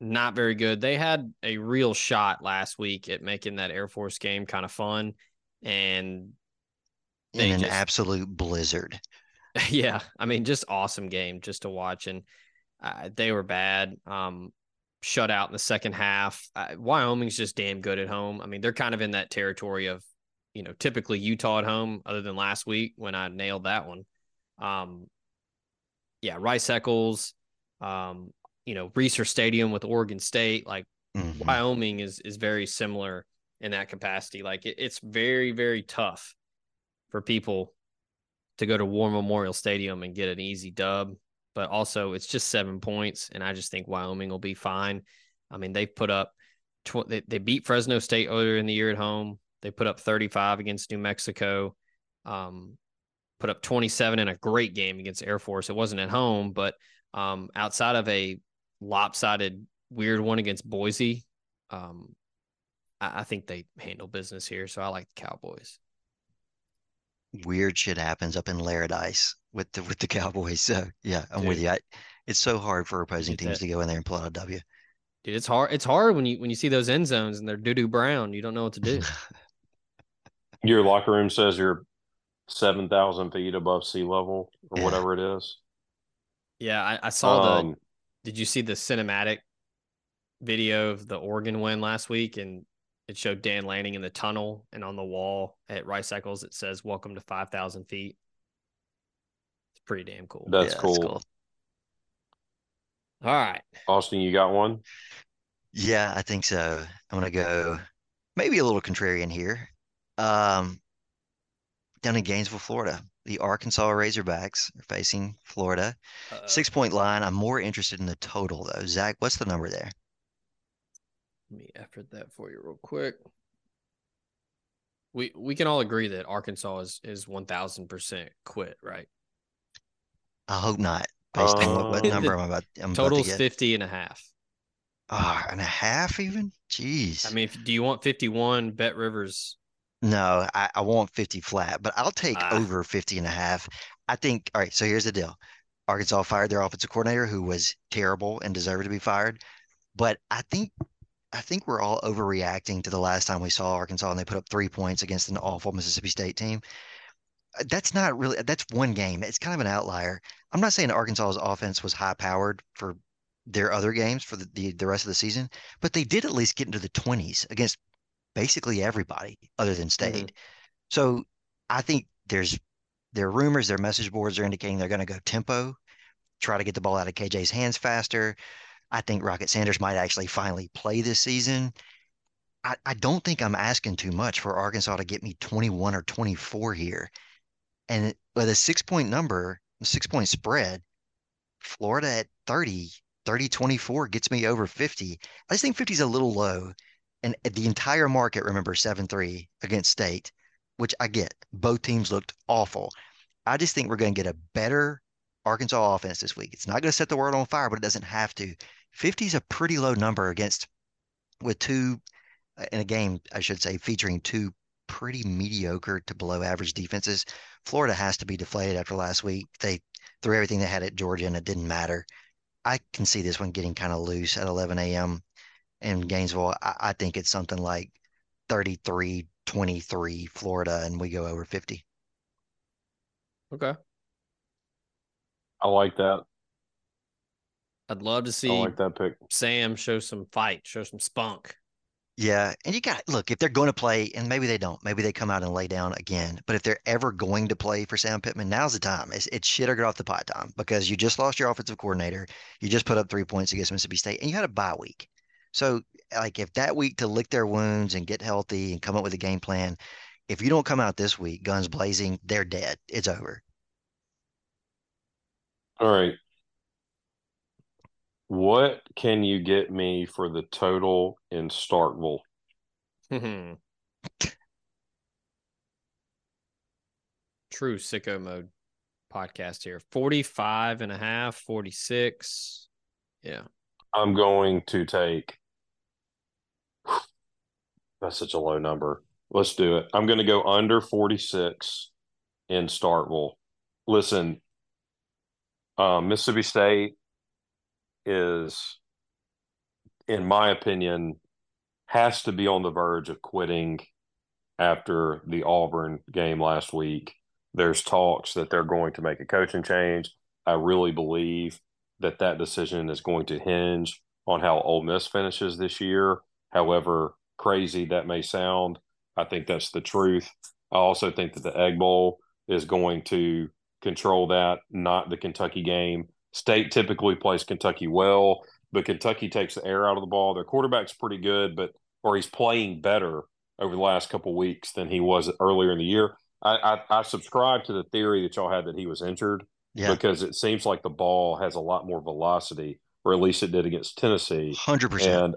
not very good. They had a real shot last week at making that Air Force game kind of fun. And They in an just- absolute blizzard. yeah, I mean, just awesome game just to watch, and uh, they were bad. Um, shut out in the second half. Uh, Wyoming's just damn good at home. I mean, they're kind of in that territory of, you know, typically Utah at home, other than last week when I nailed that one. Um, yeah, Rice Eccles, um, you know, Reser Stadium with Oregon State, like Mhm. Wyoming is is very similar in that capacity. Like it, it's very very tough for people to go to War Memorial Stadium and get an easy dub. but also it's just seven points, and I just think Wyoming will be fine. I mean, they've put up tw- they, they beat Fresno State earlier in the year at home. They put up 35 against New Mexico. Um, put up 27 in a great game against Air Force. It wasn't at home, but um, outside of a lopsided weird one against Boise, um, I, I think they handle business here. So I like the Cowboys. Weird shit happens up in Laramie with the with the Cowboys. So yeah, I'm with you. I, it's so hard for opposing teams that. to go in there and pull out a W. Dude, it's hard. It's hard when you when you see those end zones and they're doo doo brown. You don't know what to do. Your locker room says you're seven thousand feet above sea level or Yeah. whatever it is. yeah, I, I saw the. Did you see the cinematic video of the Oregon win last week? And it showed Dan Lanning in the tunnel, and on the wall at Rice Eccles it says "Welcome to five thousand feet." It's pretty damn cool. That's Yeah, cool. All right, Austin, you got one? Yeah, I think so. I'm gonna go maybe a little contrarian here. Um, down in Gainesville, Florida, the Arkansas Razorbacks are facing Florida. Uh, Six point line. I'm more interested in the total though. Zach, what's the number there? Let me effort that for you real quick. We we can all agree that Arkansas is is one thousand percent quit, right? I hope not. Based on what, what Uh, number I'm about, I'm about to get. 50 and a half. Ah, and a half even? Jeez. I mean, if, do you want 51? Bet Rivers. No, I, I want 50 flat, but I'll take Ah. over 50 and a half. I think, all right, so here's the deal. Arkansas fired their offensive coordinator who was terrible and deserved to be fired. But I think I think we're all overreacting to the last time we saw Arkansas and they put up three points against an awful Mississippi State team. Uh, That's not really that's one game. It's kind of an outlier. I'm not saying Arkansas's offense was high powered for their other games for the, the, the rest of the season, but they did at least get into the 20s against basically everybody other than mm-hmm. state. So I think there's there are rumors, their message boards are indicating they're going to go tempo, try to get the ball out of KJ's hands faster. I think Rocket Sanders might actually finally play this season. I, I don't think I'm asking too much for Arkansas to get me 21 or 24 here. And with a six point number, six point spread, Florida at 30, 30 24 gets me over 50. I just think 50 is a little low. And the entire market, remember, 7 3 against State, which I get. Both teams looked awful. I just think we're going to get a better Arkansas offense this week. It's not going to set the world on fire, but it doesn't have to. 50 is a pretty low number against, with two, uh, in a game, I should say, featuring two pretty mediocre to below average defenses. Florida has to be deflated after last week. They threw everything they had at Georgia and it didn't matter. I can see this one getting kind of loose at 11 a.m. in Gainesville. I, I think it's something like 33 23 Florida, and we go over 50. Okay. I like that. I'd love to I see like that pick. Sam show some fight, show some spunk. Yeah, and you got look if they're going to play, and maybe they don't, maybe they come out and lay down again. But if they're ever going to play for Sam Pittman, now's the time. It's, it's shit or get off the pot time because you just lost your offensive coordinator, you just put up three points against Mississippi State, and you had a bye week. So, like, if that week to lick their wounds and get healthy and come up with a game plan, if you don't come out this week guns blazing, they're dead. It's over. All right. What can you get me for the total in Starkville? True sicko mode podcast here. 45 and a half, 46. Yeah. I'm going to take. That's such a low number. Let's do it. I'm going to go under 46 in Starkville. Listen, um, Mississippi State is, in my opinion, has to be on the verge of quitting after the Auburn game last week. There's talks that they're going to make a coaching change. I really believe that that decision is going to hinge on how Ole Miss finishes this year. However crazy that may sound, I think that's the truth. I also think that the Egg Bowl is going to control that, not the Kentucky game. State typically plays Kentucky well, but Kentucky takes the air out of the ball. Their quarterback's pretty good, but or he's playing better over the last couple weeks than he was earlier in the year. I, I, I subscribe to the theory that y'all had that he was injured. Yeah. because it seems like the ball has a lot more velocity, or at least it did against Tennessee. Hundred percent. And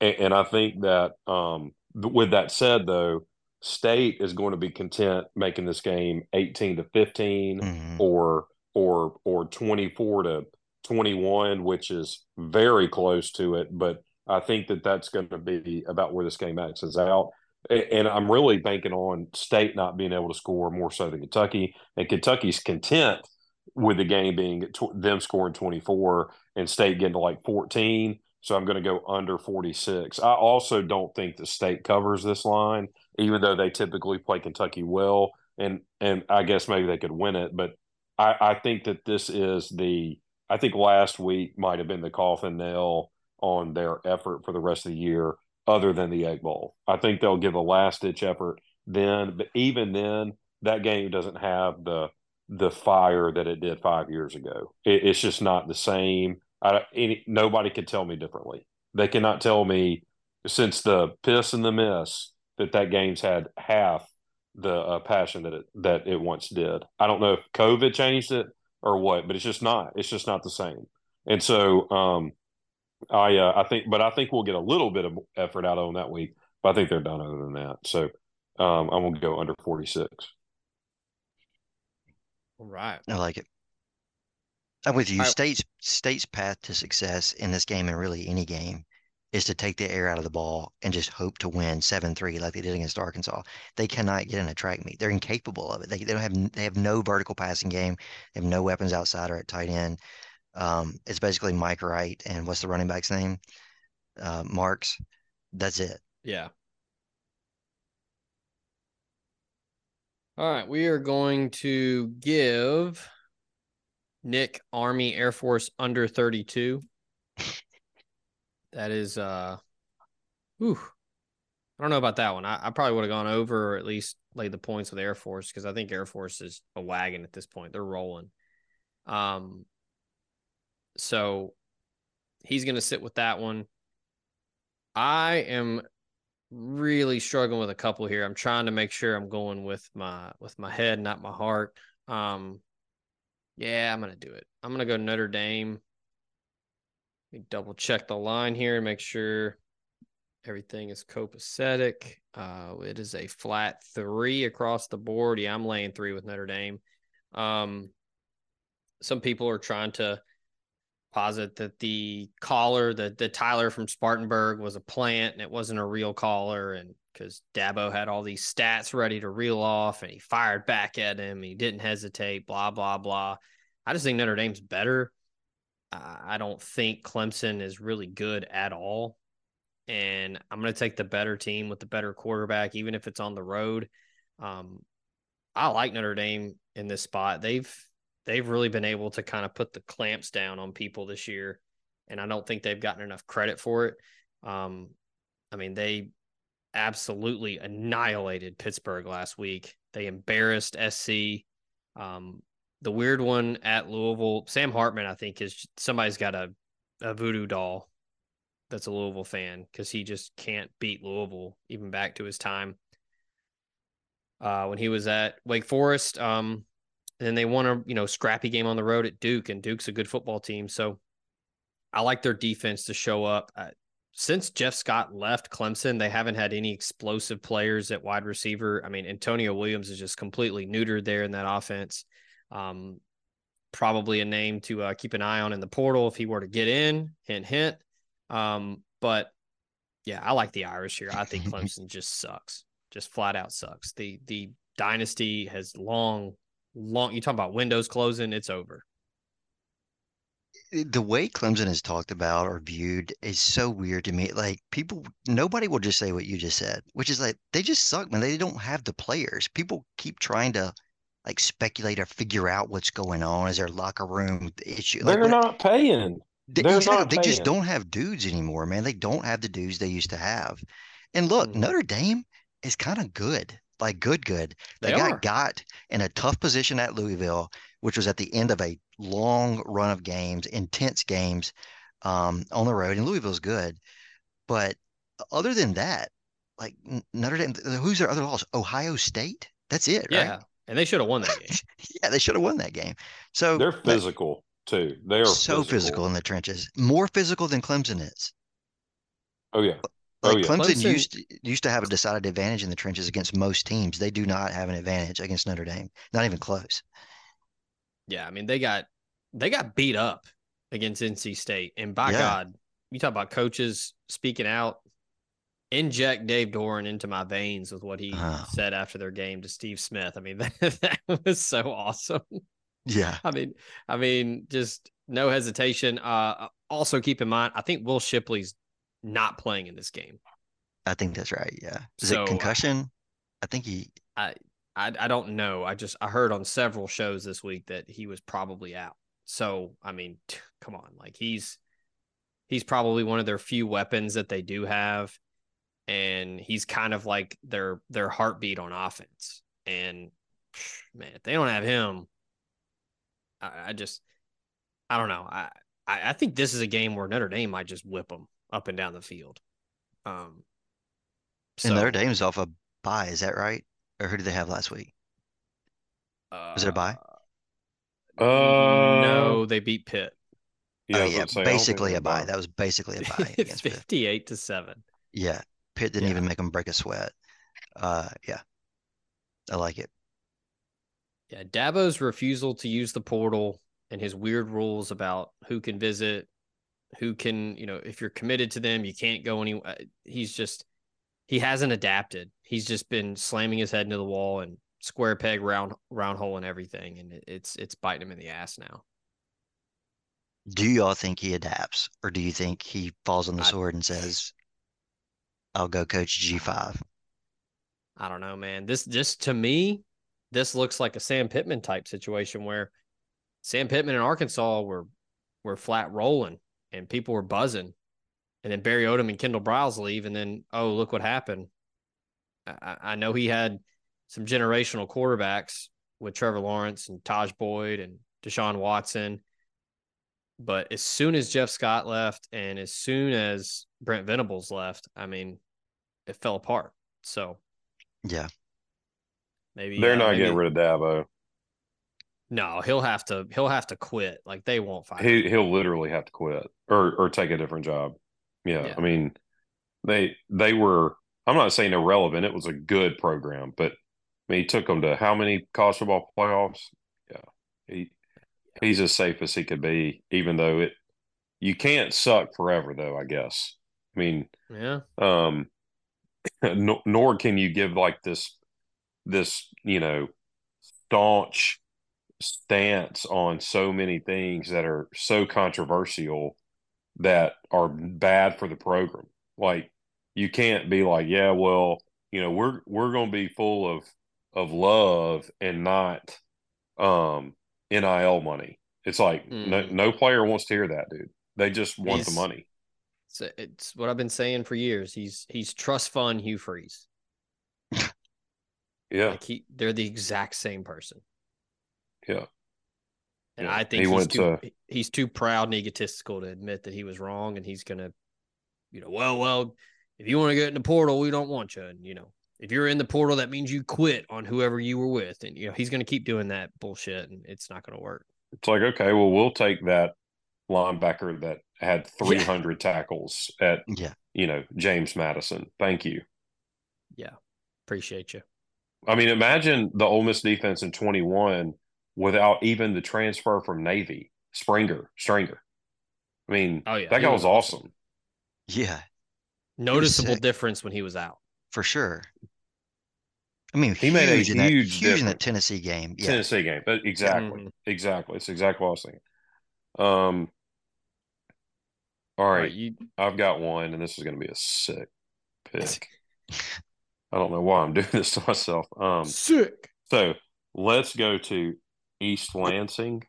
and I think that um, with that said, though, State is going to be content making this game eighteen to 15 Mhm. or or or twenty four to twenty one, which is very close to it. But I think that that's going to be about where this game maxes out. And I'm really banking on State not being able to score more so than Kentucky, and Kentucky's content with the game being tw- them scoring 24 and State getting to like 14. So I'm going to go under 46. I also don't think the State covers this line, even though they typically play Kentucky well, and and I guess maybe they could win it. But I, I think that this is the I think last week might have been the coffin nail on their effort for the rest of the year, other than the Egg Bowl. I think they'll give a last ditch effort then, but even then, that game doesn't have the the fire that it did five years ago. It, it's just not the same. I, any, nobody can tell me differently. They cannot tell me since the piss and the miss that that game's had half the uh, passion that it that it once did. I don't know if COVID changed it or what, but it's just not. It's just not the same. And so um, I uh, I think, but I think we'll get a little bit of effort out of them that week. But I think they're done other than that. So um, I'm gonna go under 46. All right. I like it. I'm with you. I- State's State's path to success in this game and really any game is to take the air out of the ball and just hope to win seven three like they did against Arkansas. They cannot get in a track meet. They're incapable of it. They, they don't have they have no vertical passing game. They have no weapons outside or at tight end. Um, it's basically Mike Wright and what's the running back's name? Uh, Marks. That's it. Yeah. All right, we are going to give Nick Army Air Force under 32. That is uh whew. I don't know about that one. I, I probably would have gone over or at least laid the points with Air Force because I think Air Force is a wagon at this point. They're rolling. Um so he's gonna sit with that one. I am really struggling with a couple here. I'm trying to make sure I'm going with my with my head, not my heart. Um, yeah, I'm gonna do it. I'm gonna go Notre Dame. Let me double check the line here and make sure everything is copacetic. Uh, it is a flat three across the board. Yeah, I'm laying three with Notre Dame. Um, some people are trying to posit that the caller, the the Tyler from Spartanburg, was a plant and it wasn't a real caller, and because Dabo had all these stats ready to reel off, and he fired back at him, he didn't hesitate, blah blah blah. I just think Notre Dame's better. I don't think Clemson is really good at all, and I'm going to take the better team with the better quarterback, even if it's on the road. Um, I like Notre Dame in this spot. They've they've really been able to kind of put the clamps down on people this year, and I don't think they've gotten enough credit for it. Um, I mean, they absolutely annihilated Pittsburgh last week. They embarrassed SC. Um, the weird one at Louisville, Sam Hartman, I think, is somebody's got a, a voodoo doll that's a Louisville fan because he just can't beat Louisville, even back to his time uh, when he was at Wake Forest. Um, and then they won a you know scrappy game on the road at Duke, and Duke's a good football team. So I like their defense to show up. Since Jeff Scott left Clemson, they haven't had any explosive players at wide receiver. I mean, Antonio Williams is just completely neutered there in that offense. Um, probably a name to uh, keep an eye on in the portal if he were to get in. Hint, hint. Um, but yeah, I like the Irish here. I think Clemson just sucks, just flat out sucks. The the dynasty has long, long. You talk about windows closing, it's over. The way Clemson is talked about or viewed is so weird to me. Like people, nobody will just say what you just said, which is like they just suck, man. They don't have the players. People keep trying to like speculate or figure out what's going on. Is there locker room issue? They're what- not paying. they, they're exactly, not they just don't have dudes anymore, man. They don't have the dudes they used to have. And look, Mhm. Notre Dame is kind of good, like good, good. They, They got got in a tough position at Louisville, which was at the end of a long run of games, intense games um, on the road. And Louisville's good, but other than that, like N- Notre Dame, who's their other loss? Ohio State. That's it, right? Yeah. right? and they should have won that game. yeah, they should have won that game. So They're physical too. They are so physical. in the trenches, more physical than Clemson is. Oh yeah. Oh, Like yeah. Clemson, Clemson- used to, used to have a decided advantage in the trenches against most teams. They do not have an advantage against Notre Dame. Not even close. Yeah, I mean they got they got beat up against NC State, and by Yeah. God, you talk about coaches speaking out. Inject Dave Doeren into my veins with what he Oh. said after their game to Steve Smith. I mean that, that was so awesome. Yeah. I mean, I mean, just no hesitation. Uh, also keep in mind, I think Will Shipley's not playing in this game. I think that's right. Yeah. Is So, uh, it concussion? I think he. I I don't know. I just I heard on several shows this week that he was probably out. So I mean, t- come on, like he's he's probably one of their few weapons that they do have, and he's kind of like their their heartbeat on offense. And man, if they don't have him, I, I just I don't know. I, I I think this is a game where Notre Dame might just whip them up and down the field. Um, and Notre so, Dame's off a bye. Is that right? Or who did they have last week? Was it a bye? Uh, no, they beat Pitt. Yeah, I oh, yeah. say, I don't think basically a was bye. That was basically a bye against Pitt. 58 to 7. Yeah. Pitt didn't Yeah. even make them break a sweat. Uh, yeah. I like it. Yeah, Dabo's refusal to use the portal and his weird rules about who can visit, who can, you know, if you're committed to them, you can't go anywhere. He's just he hasn't adapted. He's just been slamming his head into the wall and square peg round round hole and everything and it's it's biting him in the ass now. Do y'all think he adapts, or do you think he falls on the I- sword and says, "I'll go coach G5"? I don't know, man. This this to me, this looks like a Sam Pittman type situation where Sam Pittman in Arkansas were were flat rolling and people were buzzing. And then Barry Odom and Kendall Briles leave, and then oh, look what happened. I, I- I know he had some generational quarterbacks with Trevor Lawrence and Tajh Boyd and Deshaun Watson. But as soon as Jeff Scott left and as soon as Brent Venables left, I mean, it fell apart. So Yeah. maybe They're uh, not maybe- getting rid of Dabo. No, he'll have to. He'll have to quit. Like they won't fire. He him. he'll literally have to quit or or take a different job. Yeah, Yeah. I mean, they they were. I'm not saying irrelevant. It was a good program, but I mean, he took them to how many college football playoffs? Yeah, he he's as safe as he could be. Even though it, you can't suck forever, though. I guess. I mean, Yeah, um, nor, nor can you give like this this you know staunch stance on so many things that are so controversial that are bad for the program like you can't be like yeah well you know we're we're going to be full of of love and not um nil money it's like no, Mhm. no player wants to hear that dude they just want the money it's, it's what I've been saying for years. He's he's trust fund Hugh Freeze. yeah Like he, they're the exact same person. yeah And Yeah, I think he he's went too to- he's too proud and egotistical to admit that he was wrong, and he's gonna, you know, well, well, if you want to get in the portal, we don't want you, and you know, if you're in the portal, that means you quit on whoever you were with, and you know, he's gonna keep doing that bullshit, and it's not gonna work. It's like, okay, well, we'll take that linebacker that had 300 tackles at, Yeah. you know, James Madison. Thank you. Yeah, appreciate you. I mean, imagine the Ole Miss defense in 21 without even the transfer from Navy, Springer, Stringer. I mean, Oh yeah, that he guy was awesome. awesome. Yeah. Noticeable difference when he was out. For sure. I mean, He made a huge in that, huge huge in that. Tennessee game. Yeah. Tennessee game. But exactly. Mhm. Exactly. It's exactly what I was thinking. Um, all All right. right, you I've got one, and this is going to be a sick pick. I don't know why I'm doing this to myself. Um, sick. so let's go to East Lansing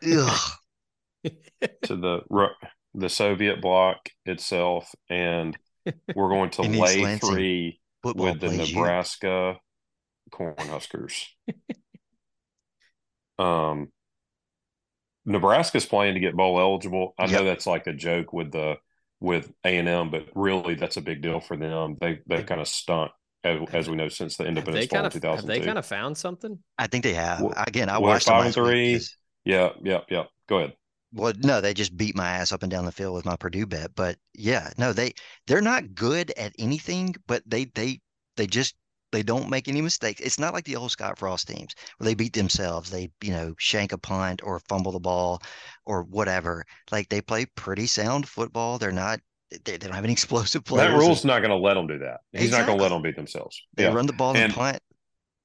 to the the Soviet bloc itself, and we're going to In lay three with the plays you. Nebraska Cornhuskers. um, Nebraska's playing to get bowl eligible. I know that's like a joke with the with A and M, but really that's a big deal for them. They they kind of stunk as, as we know since the Have Independence they Bowl kind in of have 2002. they kind of found something? I think they have. Well, Again, I well, watched them five and last week Yeah, yeah, yeah. Go ahead. Well, no, they just beat my ass up and down the field with my Purdue bet. But yeah, no, they they're not good at anything, but they they they just they don't make any mistakes. It's not like the old Scott Frost teams where they beat themselves. They, you know, shank a punt or fumble the ball or whatever. Like they play pretty sound football. They're not they, they don't have any explosive players. That rule's not going to let them do that. He's not going to let them beat themselves. They Yeah. run the ball and, And- punt.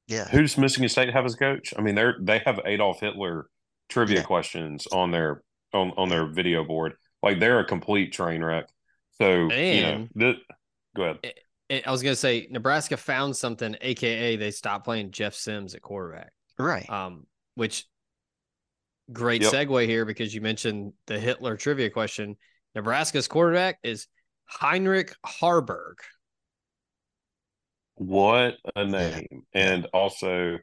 Yeah. Who's Michigan State have as coach? I mean, they're they have Adolf Hitler trivia Yeah. questions on their on on their video board. Like they're a complete train wreck. So you know, And- th- go ahead. I- I was gonna say Nebraska found something, aka they stopped playing Jeff Sims at quarterback. Right. Um, which great Yep. segue here because you mentioned the Hitler trivia question. Nebraska's quarterback is Heinrich Haarberg. What a name! And also,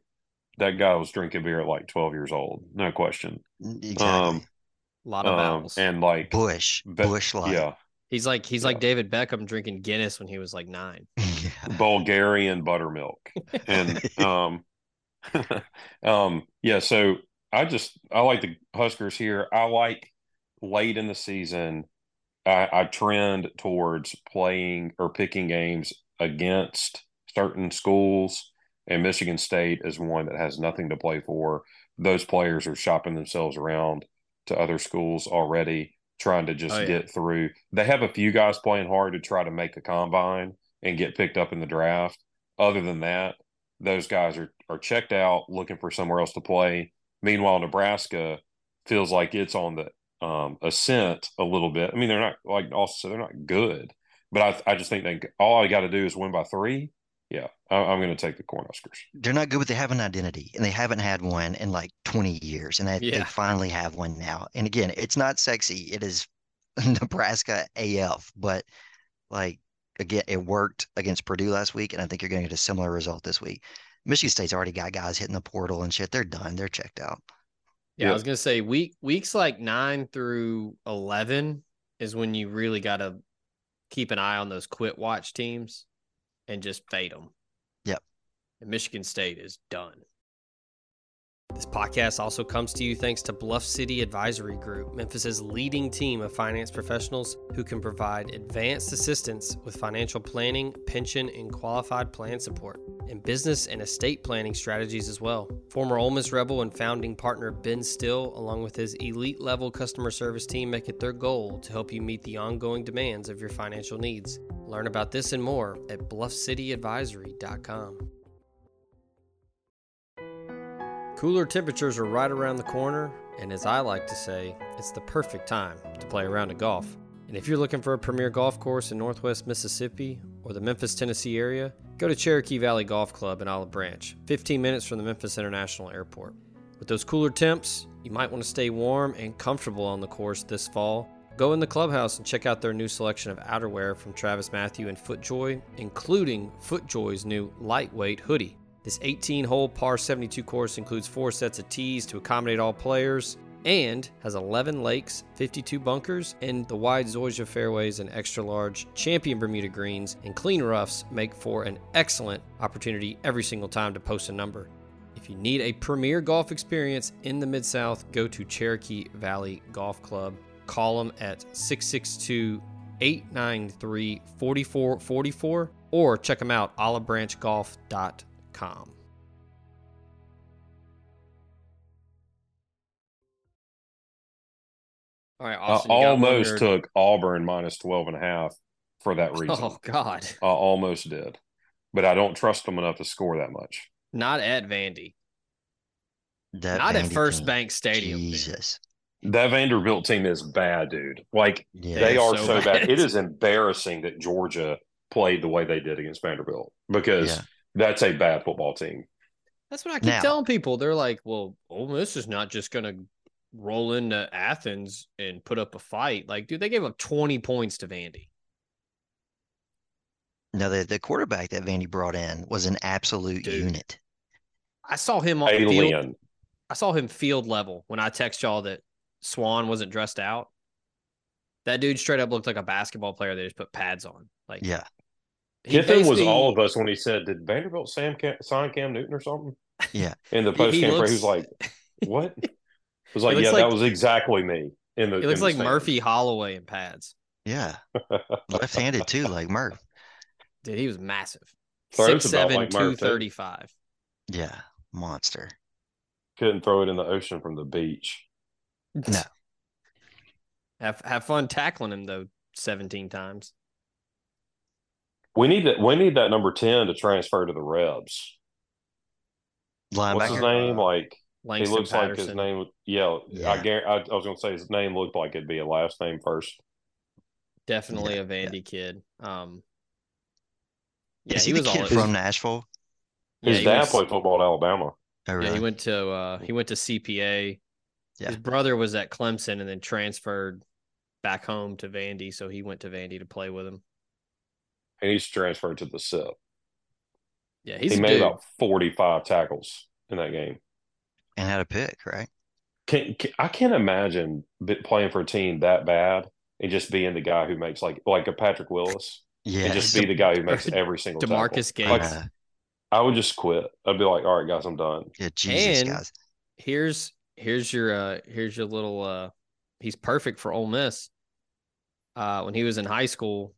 that guy was drinking beer at like twelve years old. No question. Exactly. Um, A lot of um, vowels. and like Bush. Be- Bush like. yeah, he's like he's like. David Beckham drinking Guinness when he was like nine. yeah. Bulgarian buttermilk. and um um yeah so i just i like the huskers here i like late in the season i i trend towards playing or picking games against certain schools and michigan state is one that has nothing to play for those players are shopping themselves around to other schools already trying to just Oh, yeah. get through they have a few guys playing hard to try to make a combine and get picked up in the draft other than that those guys are are checked out looking for somewhere else to play. Meanwhile, Nebraska feels like it's on the um, ascent a little bit. I mean, they're not like also they're not good, but I I just think they all I got to do is win by three. Yeah, I, I'm going to take the Cornhuskers. They're not good, but they have an identity, and they haven't had one in like 20 years, and they, they finally have one now. And again, it's not sexy. It is Nebraska AF, but like again, it worked against Purdue last week, and I think you're going to get a similar result this week. Michigan State's already got guys hitting the portal and shit. They're done. They're checked out. Yeah, Yeah. I was gonna say week weeks like nine through eleven is when you really got to keep an eye on those quit watch teams and just fade them. Yep. And Michigan State is done. This podcast also comes to you thanks to Bluff City Advisory Group, Memphis's leading team of finance professionals who can provide advanced assistance with financial planning, pension, and qualified plan support, and business and estate planning strategies as well. Former Ole Miss Rebel and founding partner Ben Still, along with his elite level customer service team, make it their goal to help you meet the ongoing demands of your financial needs. Learn about this and more at bluffcityadvisory.com. Cooler temperatures are right around the corner, and as I like to say, it's the perfect time to play around a round of golf. And if you're looking for a premier golf course in Northwest Mississippi or the Memphis, Tennessee area, go to Cherokee Valley Golf Club in Olive Branch, 15 minutes from the Memphis International Airport. With those cooler temps, you might want to stay warm and comfortable on the course this fall. Go in the clubhouse and check out their new selection of outerwear from TravisMathew and FootJoy, including FootJoy's new lightweight hoodie. This 18 hole par 72 course includes four sets of tees to accommodate all players and has 11 lakes, 52 bunkers, and the wide Zoysia fairways and extra large champion Bermuda greens and clean roughs make for an excellent opportunity every single time to post a number. If you need a premier golf experience in the Mid South, go to Cherokee Valley Golf Club. Call them at 662 893 4444 or check them out olivebranchgolf.com. All right, Austin, you almost took Auburn minus 12 and a half for that reason. Oh God, I almost did, but I don't trust them enough to score that much. not at Vandy, That not at First team, Bank Stadium. man. Jesus. That Vanderbilt team is bad, dude. Like Yeah. they They're are so so, bad. bad. It is embarrassing that Georgia played the way they did against Vanderbilt because Yeah. That's a bad football team. That's what I keep Now- telling people. They're like, "Well, Ole Miss is not just going to roll into Athens and put up a fight." Like, dude, they gave up twenty points to Vandy. No, the, the quarterback that Vandy brought in was an absolute Dude. unit. I saw him on field. I saw him field level when I text y'all that Swan wasn't dressed out. That dude straight up looked like a basketball player. They just put pads on. Like, Yeah. He Kiffin was all of us when he said, "Did Vanderbilt Sam Cam, sign Cam Newton or something?" Yeah. In the He- post he game, he looks- was like, "What?" It was like, "Yeah, like- that was exactly me." In the it looks in the like stands. Murphy Holloway in pads. Yeah. Left-handed too, like Murph. Dude, he was massive. Throws Six seven, like two Murph, too. thirty five. Yeah. Monster. Couldn't throw it in the ocean from the beach. No. Have have fun tackling him though, seventeen times. We need that. We need that number ten to transfer to the Rebs. What's his name? Like Langston he looks like his name. Yeah, Yeah. I, I, I was going to say his name looked like it'd be a last name first. Definitely Yeah, a Vandy kid. Um, yeah, Is he, he, was the kid all from Nashville? His he dad went- played football at Alabama. Oh, really? Yeah, he went to uh he went to CPA. Yeah. His brother was at Clemson and then transferred back home to Vandy, so he went to Vandy to play with him. And he's transferred to the SIP. Yeah, he's he made dude. about forty-five tackles in that game. and had a pick, right? Can, can- I can't imagine playing for a team that bad and just being the guy who makes like like a Patrick Willis Yeah. and just be the guy who makes every single Demarcus tackle. Gates. Like, I would just quit. I'd be like, all right, guys, I'm done. yeah, Jesus, And- guys. here's here's your uh here's your little uh he's perfect for Ole Miss. Uh when he was in high school,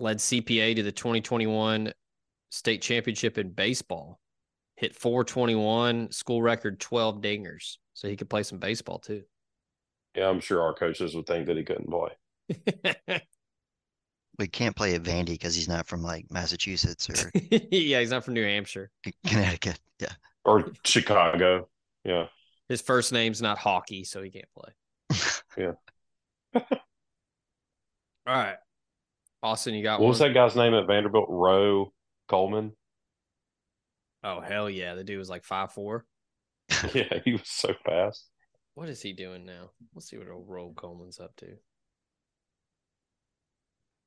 led CPA to the 2021 state championship in baseball. Hit 421, school record 12 dingers. So he could play some baseball too. Yeah, I'm sure our coaches would think that he couldn't play. We can't play at Vandy because he's not from like Massachusetts or yeah, he's not from New Hampshire. Connecticut. Yeah. Or Chicago. Yeah. His first name's not hockey, so he can't play. Yeah. All right. Austin, you got What one? was that guy's name at Vanderbilt? Roe Coleman. Oh hell yeah. The dude was like five four. Yeah, he was so fast. What is he doing now? Let's see what old Roll Coleman's up to.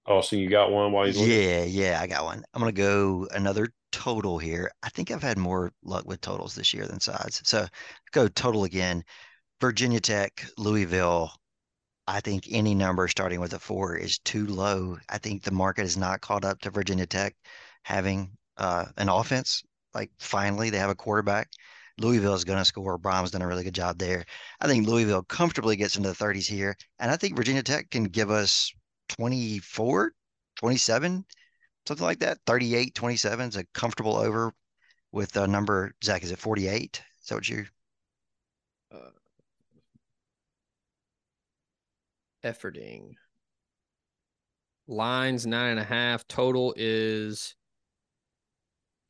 Austin, you got one while he's looking? Yeah, yeah, I got one. I'm gonna go another total here. I think I've had more luck with totals this year than sides. So go total again. Virginia Tech, Louisville. I think any number starting with a four is too low. I think the market is not caught up to Virginia Tech having uh, an offense. Like finally, they have a quarterback. Louisville is going to score. Brohm's done a really good job there. I think Louisville comfortably gets into the 30s here. And I think Virginia Tech can give us 24, 27, something like that. 38, 27 is a comfortable over with a number. Zach, is it 48? Is that what you? Efforting. Lines nine and a half. Total is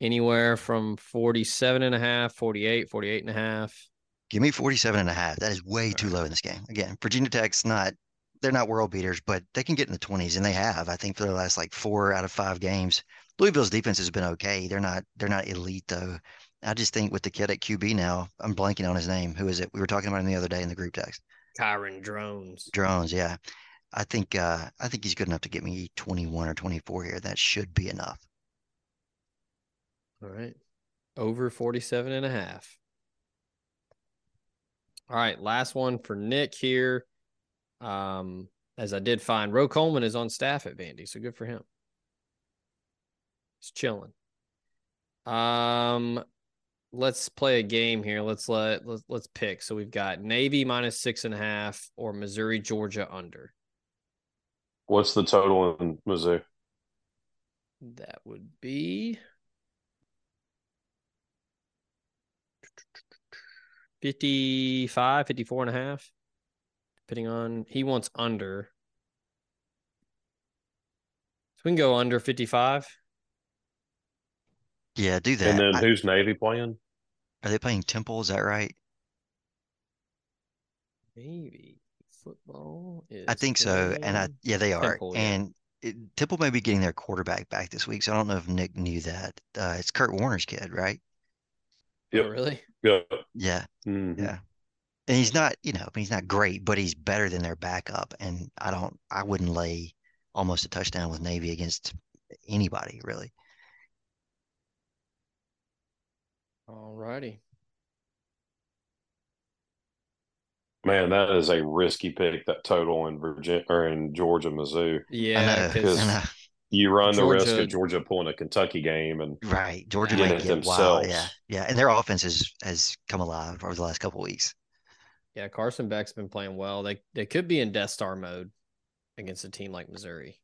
anywhere from 47 and a half, 48, 48 and a half. Give me 47 and a half. That is way too low in this game. Again, Virginia Tech's not, they're not world beaters, but they can get in the 20s, and they have, I think, for the last like four out of five games. Louisville's defense has been okay. They're not, they're not elite though. I just think with the kid at QB now, I'm blanking on his name. Who is it? We were talking about him the other day in the group text. Kyron Drones. Drones, yeah. I think uh I think he's good enough to get me 21 or 24 here. That should be enough. All right. Over 47 and a half. All right. Last one for Nick here. Um, as I did find, Roe Coleman is on staff at Vandy, so good for him. He's chilling. Um, let's play a game here. Let's let let's let's pick. So we've got Navy minus six and a half or Missouri Georgia under. What's the total in Missouri? That would be 55, 54 and a half. Depending on he wants under. So we can go under 55. Yeah, do that. And then I- who's Navy playing? Are they playing Temple? Is that right? Maybe football is I think so. And I yeah, they are. Temple, yeah. And it, Temple may be getting their quarterback back this week. So I don't know if Nick knew that. Uh, it's Kurt Warner's kid, right? Oh, really? Yeah. Yeah, Mhm. yeah. And he's not, you know, he's not great, but he's better than their backup. And I don't, I wouldn't lay almost a touchdown with Navy against anybody, really. All righty. Man, that is a risky pick. That total in Virginia or in Georgia, Mizzou. Yeah, because you run the risk of Georgia pulling a Kentucky game, and Right. Georgia Yeah. might Get it get wild. Yeah. Yeah. And their offense has has come alive over the last couple weeks. Yeah, Carson Beck's been playing well. They they could be in Death Star mode against a team like Missouri.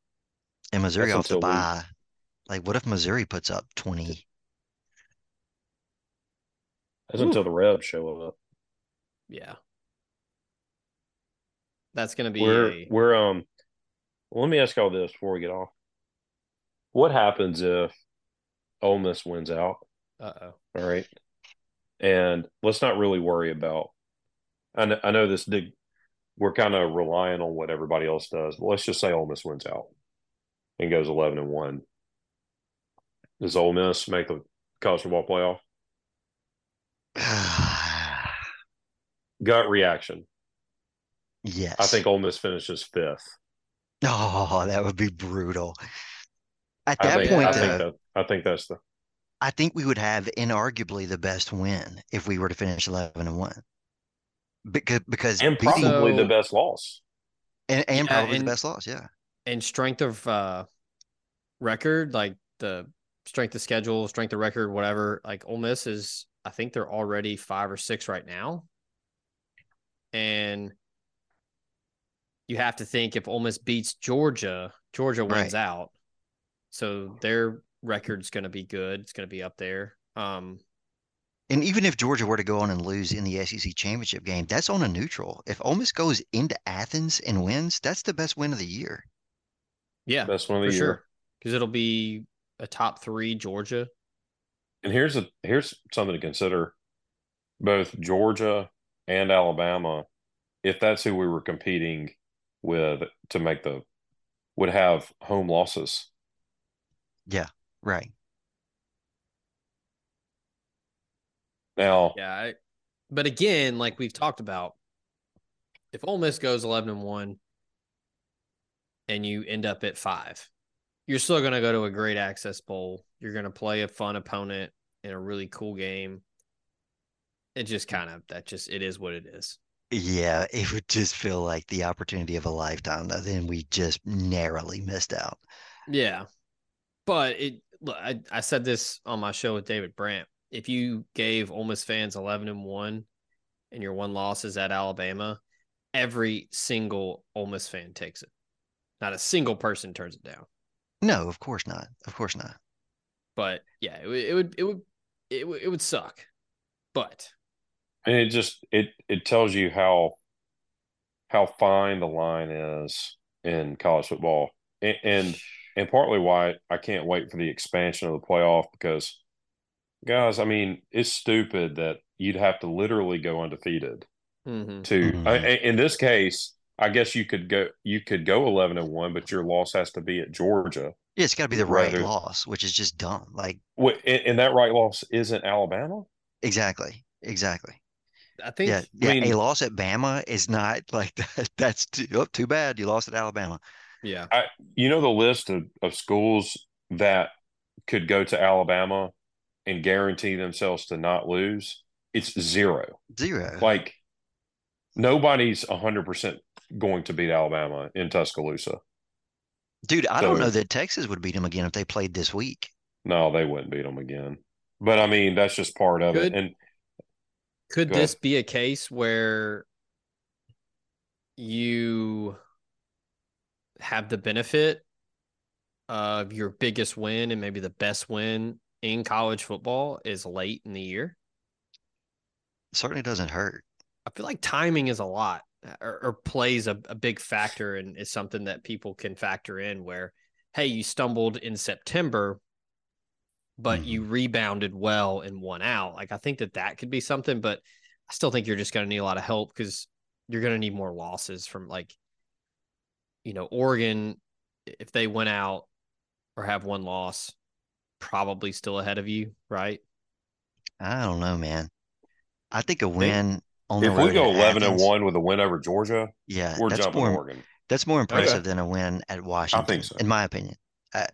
And Missouri That's off the until we- bye. Like, what if Missouri puts up 20? That's until the Rebs show up. Yeah. That's gonna be We're a we're um. Let me ask y'all this before we get off. What happens if Ole Miss wins out? uh oh. All right, and let's not really worry about. I know, I know this big. We're kind of relying on what everybody else does. But let's just say Ole Miss wins out and goes eleven and one. Does Ole Miss make the college football playoff? Gut reaction. yes. I think Ole Miss finishes fifth. Oh, that would be brutal. At I that think, point, I think that I think that's the I think we would have inarguably the best win if we were to finish 11 and 1. Because because and beating- probably the best loss. and, and Yeah, probably and- the best loss, yeah. And strength of uh record, like the strength of schedule, strength of record, whatever, like Ole Miss is I think they're already five or six right now. And you have to think if Ole Miss beats Georgia, Georgia wins Right. out. So their record's gonna be good. It's gonna be up there. Um And even if Georgia were to go on and lose in the SEC championship game, that's on a neutral. If Ole Miss goes into Athens and wins, that's the best win of the year. yeah, Best one of the year. sure. Because it'll be a top three Georgia. And here's a here's something to consider. Both Georgia and Alabama, if that's who we were competing with to make the would have home losses. Yeah. Right. Now, Yeah, I, but again, like we've talked about, if Ole Miss goes eleven and one, and you end up at five, you're still going to go to a great access bowl. You're going to play a fun opponent in a really cool game. It just kind of that just it is what it is. Yeah, it would just feel like the opportunity of a lifetime, though. Then we just narrowly missed out. Yeah, but it. Look, I I said this on my show with David Brandt. If you gave Ole Miss fans eleven and one, and your one loss is at Alabama, every single Ole Miss fan takes it. Not a single person turns it down. No, of course not. Of course not. But yeah, it, would- it would it would it would it would suck. But and it just it it tells you how how fine the line is in college football, and and, and partly why I can't wait for the expansion of the playoff because, guys, I mean, it's stupid that you'd have to literally go undefeated mhm. to Mhm. I, I- in this case i guess you could go you could go 11 and 1 but your loss has to be at georgia Yeah, it's got to be the right Rather- loss, which is just dumb. Like, Wh- and, and that right loss isn't alabama exactly. Exactly. I think Yeah. Yeah. mean- a loss at Bama is not like that. That's too, oh, too bad. You lost at Alabama. yeah. I, you know the list of, of schools that could go to alabama and guarantee themselves to not lose it's zero Zero. like nobody's 100% going to beat alabama in tuscaloosa Dude, I don't know that Texas would beat them again if they played this week. no they wouldn't beat them again but i mean that's just part of Good. it and Could Go ahead. this be a case where you have the benefit of your biggest win and maybe the best win in college football is late in the year? Certainly doesn't hurt. I feel like timing is a lot or, or plays a, a big factor and is something that people can factor in where, hey, you stumbled in September, but you mm-hmm. rebounded well and won out. Like, I think that that could be something, but I still think you're just going to need a lot of help because you're going to need more losses from like, you know, Oregon, if they went out or have one loss, probably still ahead of you, right? I don't know, man. I think a win on if we go at 11 and Athens- 1 with a win over georgia yeah, we're that's jumping more oregon that's more impressive Okay. than a win at Washington, I think so. in my opinion.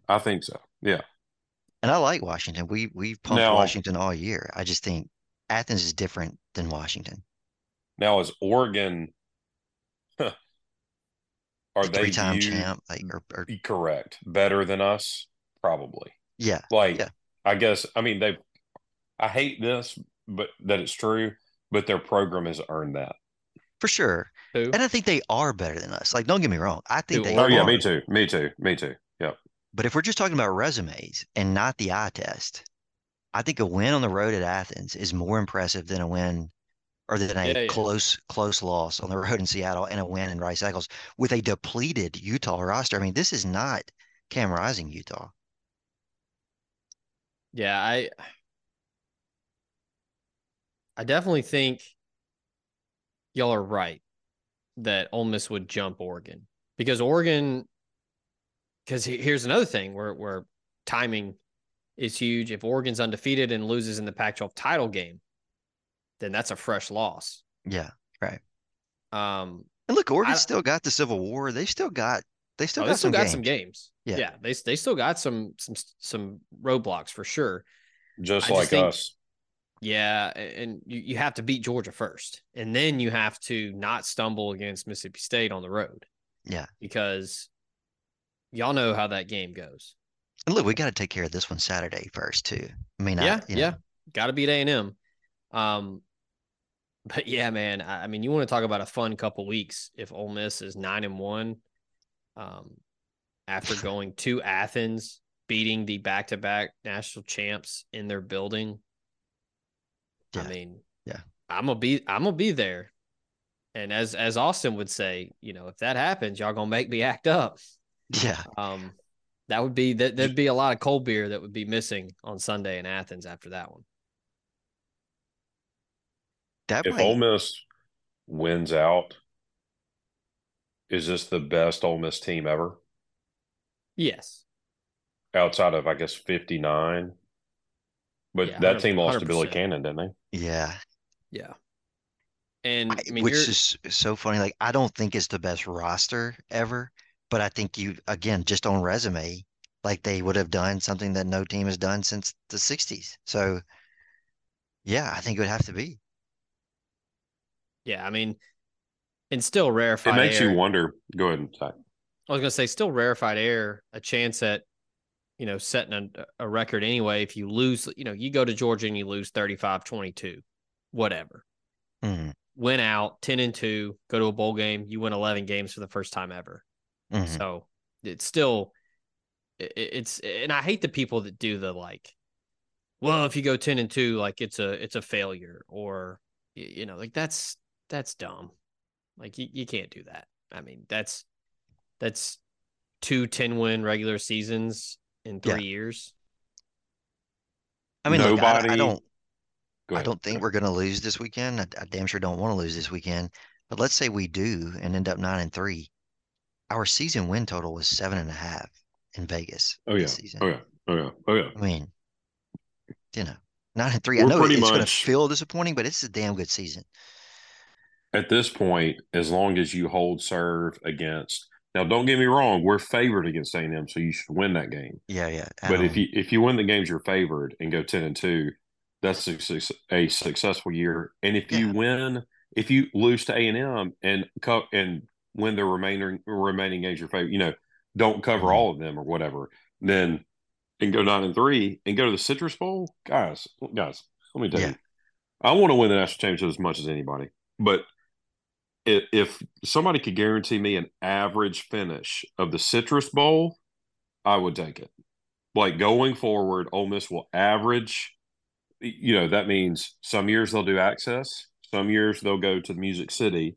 i think so yeah And I like Washington. We we pumped Now- Washington all year. I just think Athens is different than Washington. Now, is Oregon Are the they three-time viewed- champ, like or, or correct better than us? Probably. yeah, Like Yeah. I guess I mean they've. I hate this, but that it's true. But their program has earned that. for sure. Who? And I think they are better than us. Like, don't get me wrong. I think Who, they Oh are. yeah, me too. Me too. Me too. Yeah. But if we're just talking about resumes and not the eye test, I think a win on the road at Athens is more impressive than a win or than a Yeah, yeah. close close loss on the road in Seattle and a win in Rice Eccles with a depleted Utah roster. I mean, this is not Cam Rising Utah. Yeah, I I definitely think y'all are right that Ole Miss would jump Oregon because Oregon because here's another thing where where timing is huge. If Oregon's undefeated and loses in the Pac-12 title game, then that's a fresh loss. Yeah. Right. Um, And look, Oregon still got the Civil War. They still got they still oh, got they still some got games. some games. Yeah. Yeah, they they still got some some some roadblocks for sure. Just I just like think- us. Yeah, and you, you have to beat Georgia first, and then you have to not stumble against Mississippi State on the road. Yeah. because y'all know how that game goes. And look, we got to take care of this one Saturday first too. I mean, yeah, I, yeah, got to beat A and M. Um, but yeah, man, I, I mean, you want to talk about a fun couple weeks if Ole Miss is nine and one, um, after going to Athens, beating the back to back national champs in their building. Yeah. I mean, Yeah. I'm gonna be, I'm gonna be there. And as as Austin would say, you know, if that happens, y'all gonna make me act up. yeah. Um, that would be that. There'd be a lot of cold beer that would be missing on Sunday in Athens after that one. That If might, Ole Miss wins out, is this the best Ole Miss team ever? Yes. Outside of I guess fifty nine. But Yeah, that team lost to Billy Cannon, didn't they? yeah. Yeah. And I, I- mean, which you're- is so funny. Like, I don't think it's the best roster ever, but I think you, again, just on resume, like they would have done something that no team has done since the 60s. So, yeah, I think it would have to be. yeah. I mean, and still rarefied. It makes air. you wonder. Go ahead and say. I was gonna say still rarefied air, a chance at, you know, setting a, a record anyway. If you lose, you know, you go to Georgia and you lose 35-22, whatever. Mhm, Win out 10 and 2, go to a bowl game, you win 11 games for the first time ever. mhm. So it's still, it, it's, and I hate the people that do the like, well, if you go 10 and 2, like it's a, it's a failure or, you know, like that's, that's dumb. Like you, you can't do that. I mean, that's, that's two 10 win regular seasons in Yeah. three years. I mean, look, I, I Nobody- don't, I don't think we're going to lose this weekend. I, I damn sure don't want to lose this weekend. But let's say we do and end up nine and three. Our season win total was seven and a half in Vegas. Oh yeah. this season. Oh yeah. Oh yeah. Oh yeah. I mean, you know, nine and three. I We're know pretty it's going to feel disappointing, but it's a damn good season. At this point, as long as you hold serve against now, don't get me wrong, we're favored against A and M, so you should win that game. Yeah, yeah. But if you if you win the games you're favored and go ten and two, that's a, a successful year. And if you Yeah. win, if you lose to A and M and co- and win the remaining remaining games you're favored, you know, don't cover Mhm. all of them or whatever, then and go nine and three and go to the Citrus Bowl, guys, guys. Let me tell Yeah. you, I want to win the national championship as much as anybody, but if, if somebody could guarantee me an average finish of the Citrus Bowl, I would take it. Like going forward, Ole Miss will average. You know that means some years they'll do access, some years they'll go to the Music City,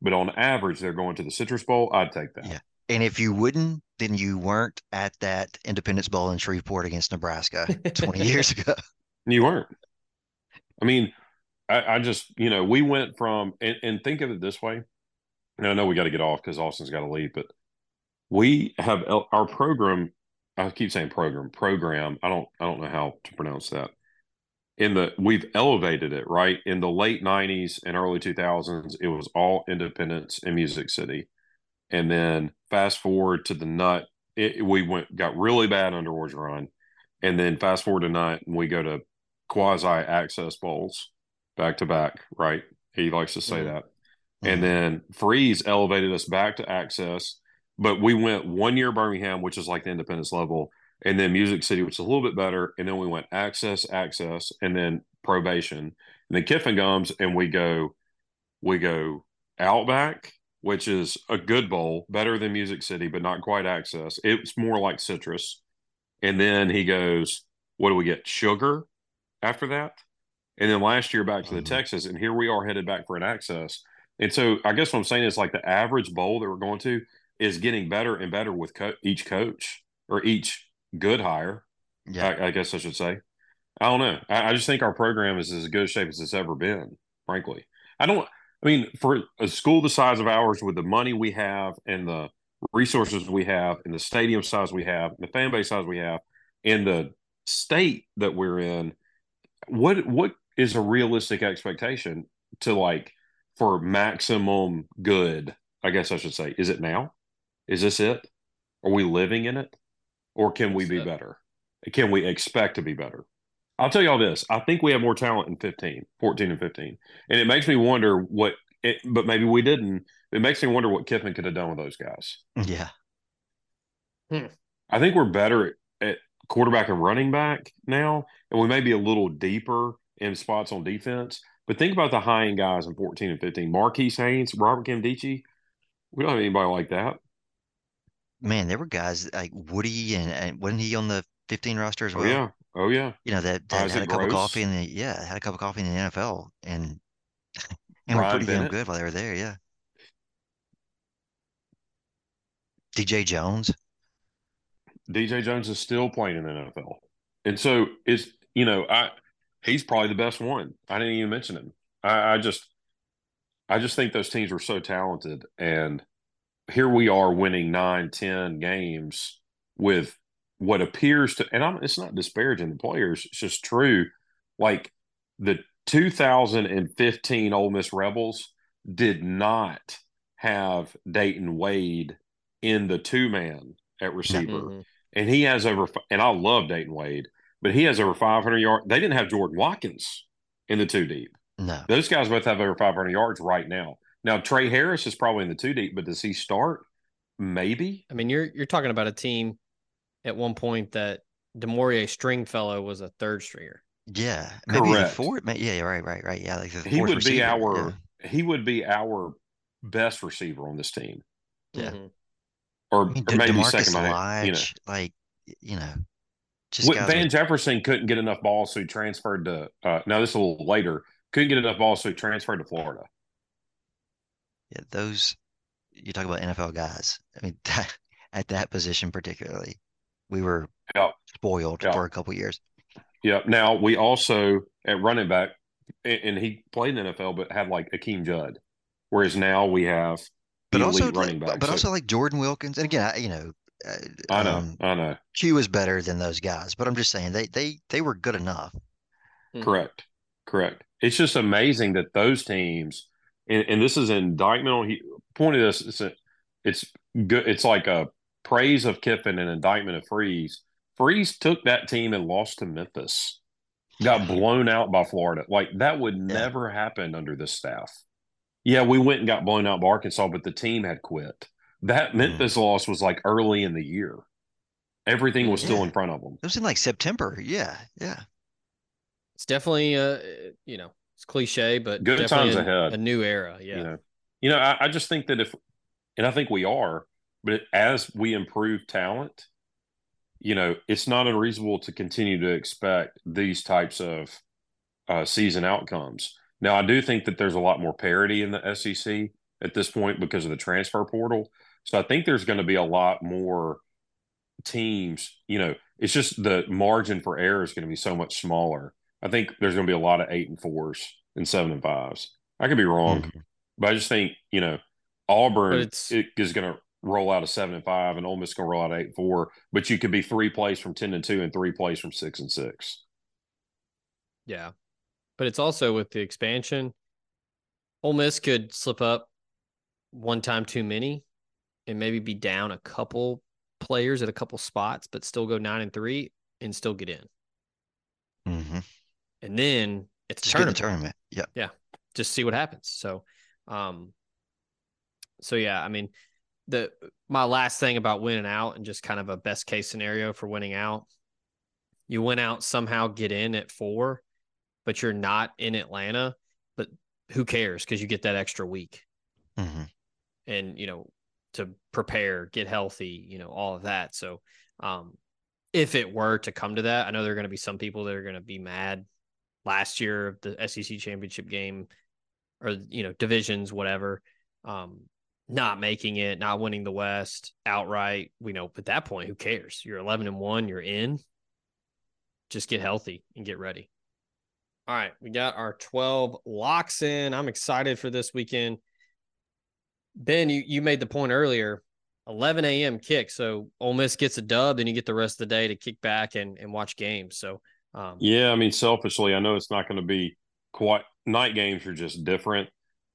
but on average they're going to the Citrus Bowl. I'd take that. Yeah. and if you wouldn't, then you weren't at that Independence Bowl in Shreveport against Nebraska 20 years ago. You weren't. I mean, I, I just, you know, we went from, and, and think of it this way. I know we got to get off because Austin's got to leave, but we have our program. I keep saying program, program. I don't, I don't know how to pronounce that. In the, we've elevated it, right? In the late 90s and early 2000s, it was all Independence and Music City. And then fast forward to the Nutt, it, we went, got really bad under Orgeron. And then fast forward to night, and we go to quasi access bowls back to back, right? He likes to say Mhm. that. Mhm. And then Freeze elevated us back to access. but we went one year Birmingham, which is like the independence level, and then Music City, which is a little bit better, and then we went access, access, and then probation, and then Kiffin comes, and we go, we go Outback, which is a good bowl, better than Music City, but not quite access. It's more like citrus, and then he goes, what do we get? Sugar after that, and then last year back to the Mhm. Texas, and here we are headed back for an access. And so I guess what I'm saying is like the average bowl that we're going to is getting better and better with co- each coach or each good hire. Yeah. I, I guess I should say. I don't know. I, I just think our program is as good a shape as it's ever been. Frankly, I don't. I mean, for a school the size of ours, with the money we have and the resources we have, and the stadium size we have, and the fan base size we have, and the state that we're in, what what is a realistic expectation to like for maximum good? I guess I should say. Is it now? Is this it? Are we living in it? Or can we That's be it. better? Can we expect to be better? I'll tell you all this. I think we have more talent in 15, 14 and 15. And it makes me wonder what it, but maybe we didn't. It makes me wonder what Kiffin could have done with those guys. Yeah. Hmm. I think we're better at quarterback and running back now, and we may be a little deeper in spots on defense. But think about the high end guys in 14 and 15. Marquis Haynes, Robert Nkemdiche. We don't have anybody like that. Man, there were guys like Woody and, and wasn't he on the 15 roster as Oh well? yeah. Oh yeah. You know, that, that had a cup of coffee in the yeah, had a cup of coffee in the NFL and and were pretty damn good while they were there, yeah. DJ Jones. DJ Jones is still playing in the NFL. And so it's you know, I he's probably the best one. I didn't even mention him. I, I just I just think those teams were so talented and here we are winning nine, ten games with what appears to and I'm it's not disparaging the players, it's just true. Like the 2015 Ole Miss Rebels did not have Dayton Wade in the two man at receiver Mhm. and he has over and I love Dayton Wade, but he has over 500 yards. They didn't have Jordan Watkins in the two deep. No. Those guys both have over 500 yards right now. Now Tre Harris is probably in the two deep, but does he start? Maybe. I mean, you're you're talking about a team at one point that Damore'ea Stringfellow was a third stringer. Yeah. Maybe Correct. four. ma- Yeah, yeah, right, right, right. Yeah, like the He fourth would be receiver, our he would be our best receiver on this team, Yeah. Mhm. or, I mean, or maybe Demarcus second behind. You know, like you know, just Van Jefferson couldn't get enough balls, so he transferred to. Uh, now this is a little later. Couldn't get enough balls, so he transferred to Florida. yeah, those you talk about NFL guys. I mean, that, at that position particularly, we were Yeah. spoiled Yeah. for a couple years. Yeah. Now we also at running back, and, he played in the NFL, but had like Akeem Judd, whereas now we have But also, running like, back. but So- also like Jordan Wilkins, and again, I, you know, I know, um, I know, Q is better than those guys. But I'm just saying they they they were good enough. Mhm. correct, correct. It's just amazing that those teams, and, and this is an indictment on. He pointed this. It's a, it's good. It's like a praise of Kiffin and indictment of Freeze. Freeze took that team and lost to Memphis. Got blown out by Florida. Like that would never happen under this staff. Yeah, we went and got blown out by Arkansas, but the team had quit. That Memphis loss was like early in the year. Everything was still in front of them. It was in like September. Yeah, yeah. It's definitely uh you know it's cliche, but Good definitely times a, ahead. A new era. Yeah. You know, you know, I, I just think that if, and I think we are, but as we improve talent, you know, it's not unreasonable to continue to expect these types of uh, season outcomes. Now, I do think that there's a lot more parity in the SEC at this point because of the transfer portal. So I think there's going to be a lot more teams. You know, it's just the margin for error is going to be so much smaller. I think there's going to be a lot of eight and fours and seven and fives. I could be wrong, Mhm. but I just think you know Auburn it is going to roll out a seven and five, and Ole Miss is going to roll out eight and four. But you could be three plays from ten and two, and three plays from six and six. Yeah. But it's also with the expansion, Ole Miss could slip up one time too many and maybe be down a couple players at a couple spots, but still go nine and three and still get in. hmm And then it's the tournament. tournament. Yeah. Just see what happens. So um so yeah, I mean the my last thing about winning out and just kind of a best case scenario for winning out. You win out somehow get in at four, but you're not in Atlanta. But who cares? Because you get that extra week. Mhm. and you know to prepare get healthy you know all of that. So um if it were to come to that i know there are going to be some people that are going to be mad last year of the sec championship game or you know divisions whatever um not making it not winning the west outright we know at that point who cares? You're 11 and 1 you're in. Just get healthy and get ready. All right we got our 12 locks in. I'm excited for this weekend Ben, you, you made the point earlier, 11 a.m. kick. So Ole Miss gets a dub, then you get the rest of the day to kick back and, and watch games. So, um, Yeah, I mean, selfishly, I know it's not going to be quite night games are just different,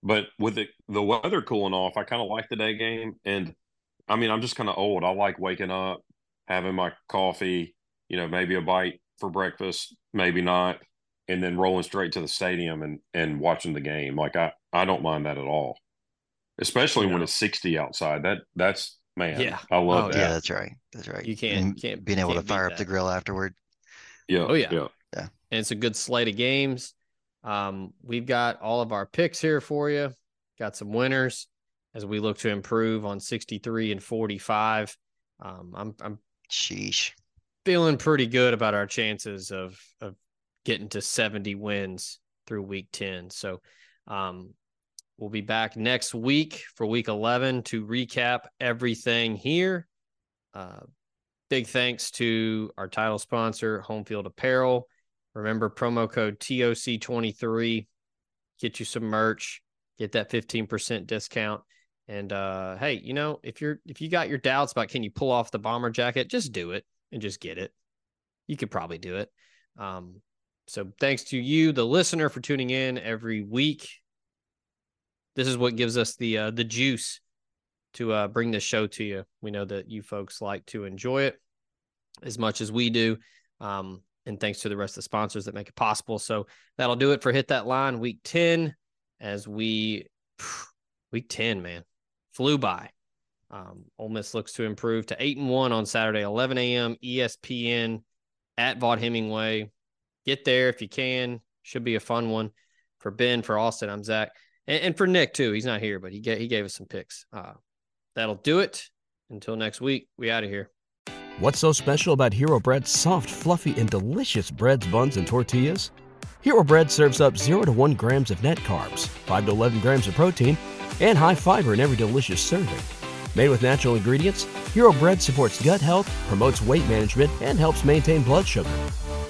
but with the the weather cooling off, I kind of like the day game. And I mean, I'm just kind of old. I like waking up, having my coffee, you know, maybe a bite for breakfast, maybe not, and then rolling straight to the stadium and and watching the game. Like I I don't mind that at all, especially when it's 60 outside. That that's man, Yeah. I love Oh, that. Yeah, that's right. That's right. You can't- And can't- being able to can't beat fire up the grill afterward. Yeah, Oh, yeah. yeah. and it's a good slate of games. Um, we've got all of our picks here for you. Got some winners as we look to improve on 63 and 45. Um, I'm I'm Sheesh. feeling pretty good about our chances of of getting to 70 wins through week 10. So um we'll be back next week for week 11 to recap everything here. Uh big thanks to our title sponsor, Home Field Apparel. Remember promo code TOC23 get you some merch, get that 15% discount. And uh hey, you know, if you're if you got your doubts about can you pull off the bomber jacket, just do it and just get it. You could probably do it. Um, so thanks to you, the listener, for tuning in every week. This is what gives us the uh, the juice to uh, bring this show to you. We know that you folks like to enjoy it as much as we do. Um, and thanks to the rest of the sponsors that make it possible. So that'll do it for Hit That Line week 10 as we, week 10, man, flew by. Um, Ole Miss looks to improve to eight and one on Saturday, 11 a.m. ESPN at Vaught Hemingway. Get there if you can. Should be a fun one for Ben, for Austin. I'm Zach, and, and for Nick too. He's not here, but he gave, he gave us some picks. Uh, that'll do it. Until next week, we out of here. What's so special about Hero Bread's soft, fluffy, and delicious breads, buns, and tortillas? Hero Bread serves up 0 to 1 grams of net carbs, 5 to 11 grams of protein, and high fiber in every delicious serving. Made with natural ingredients, Hero Bread supports gut health, promotes weight management, and helps maintain blood sugar.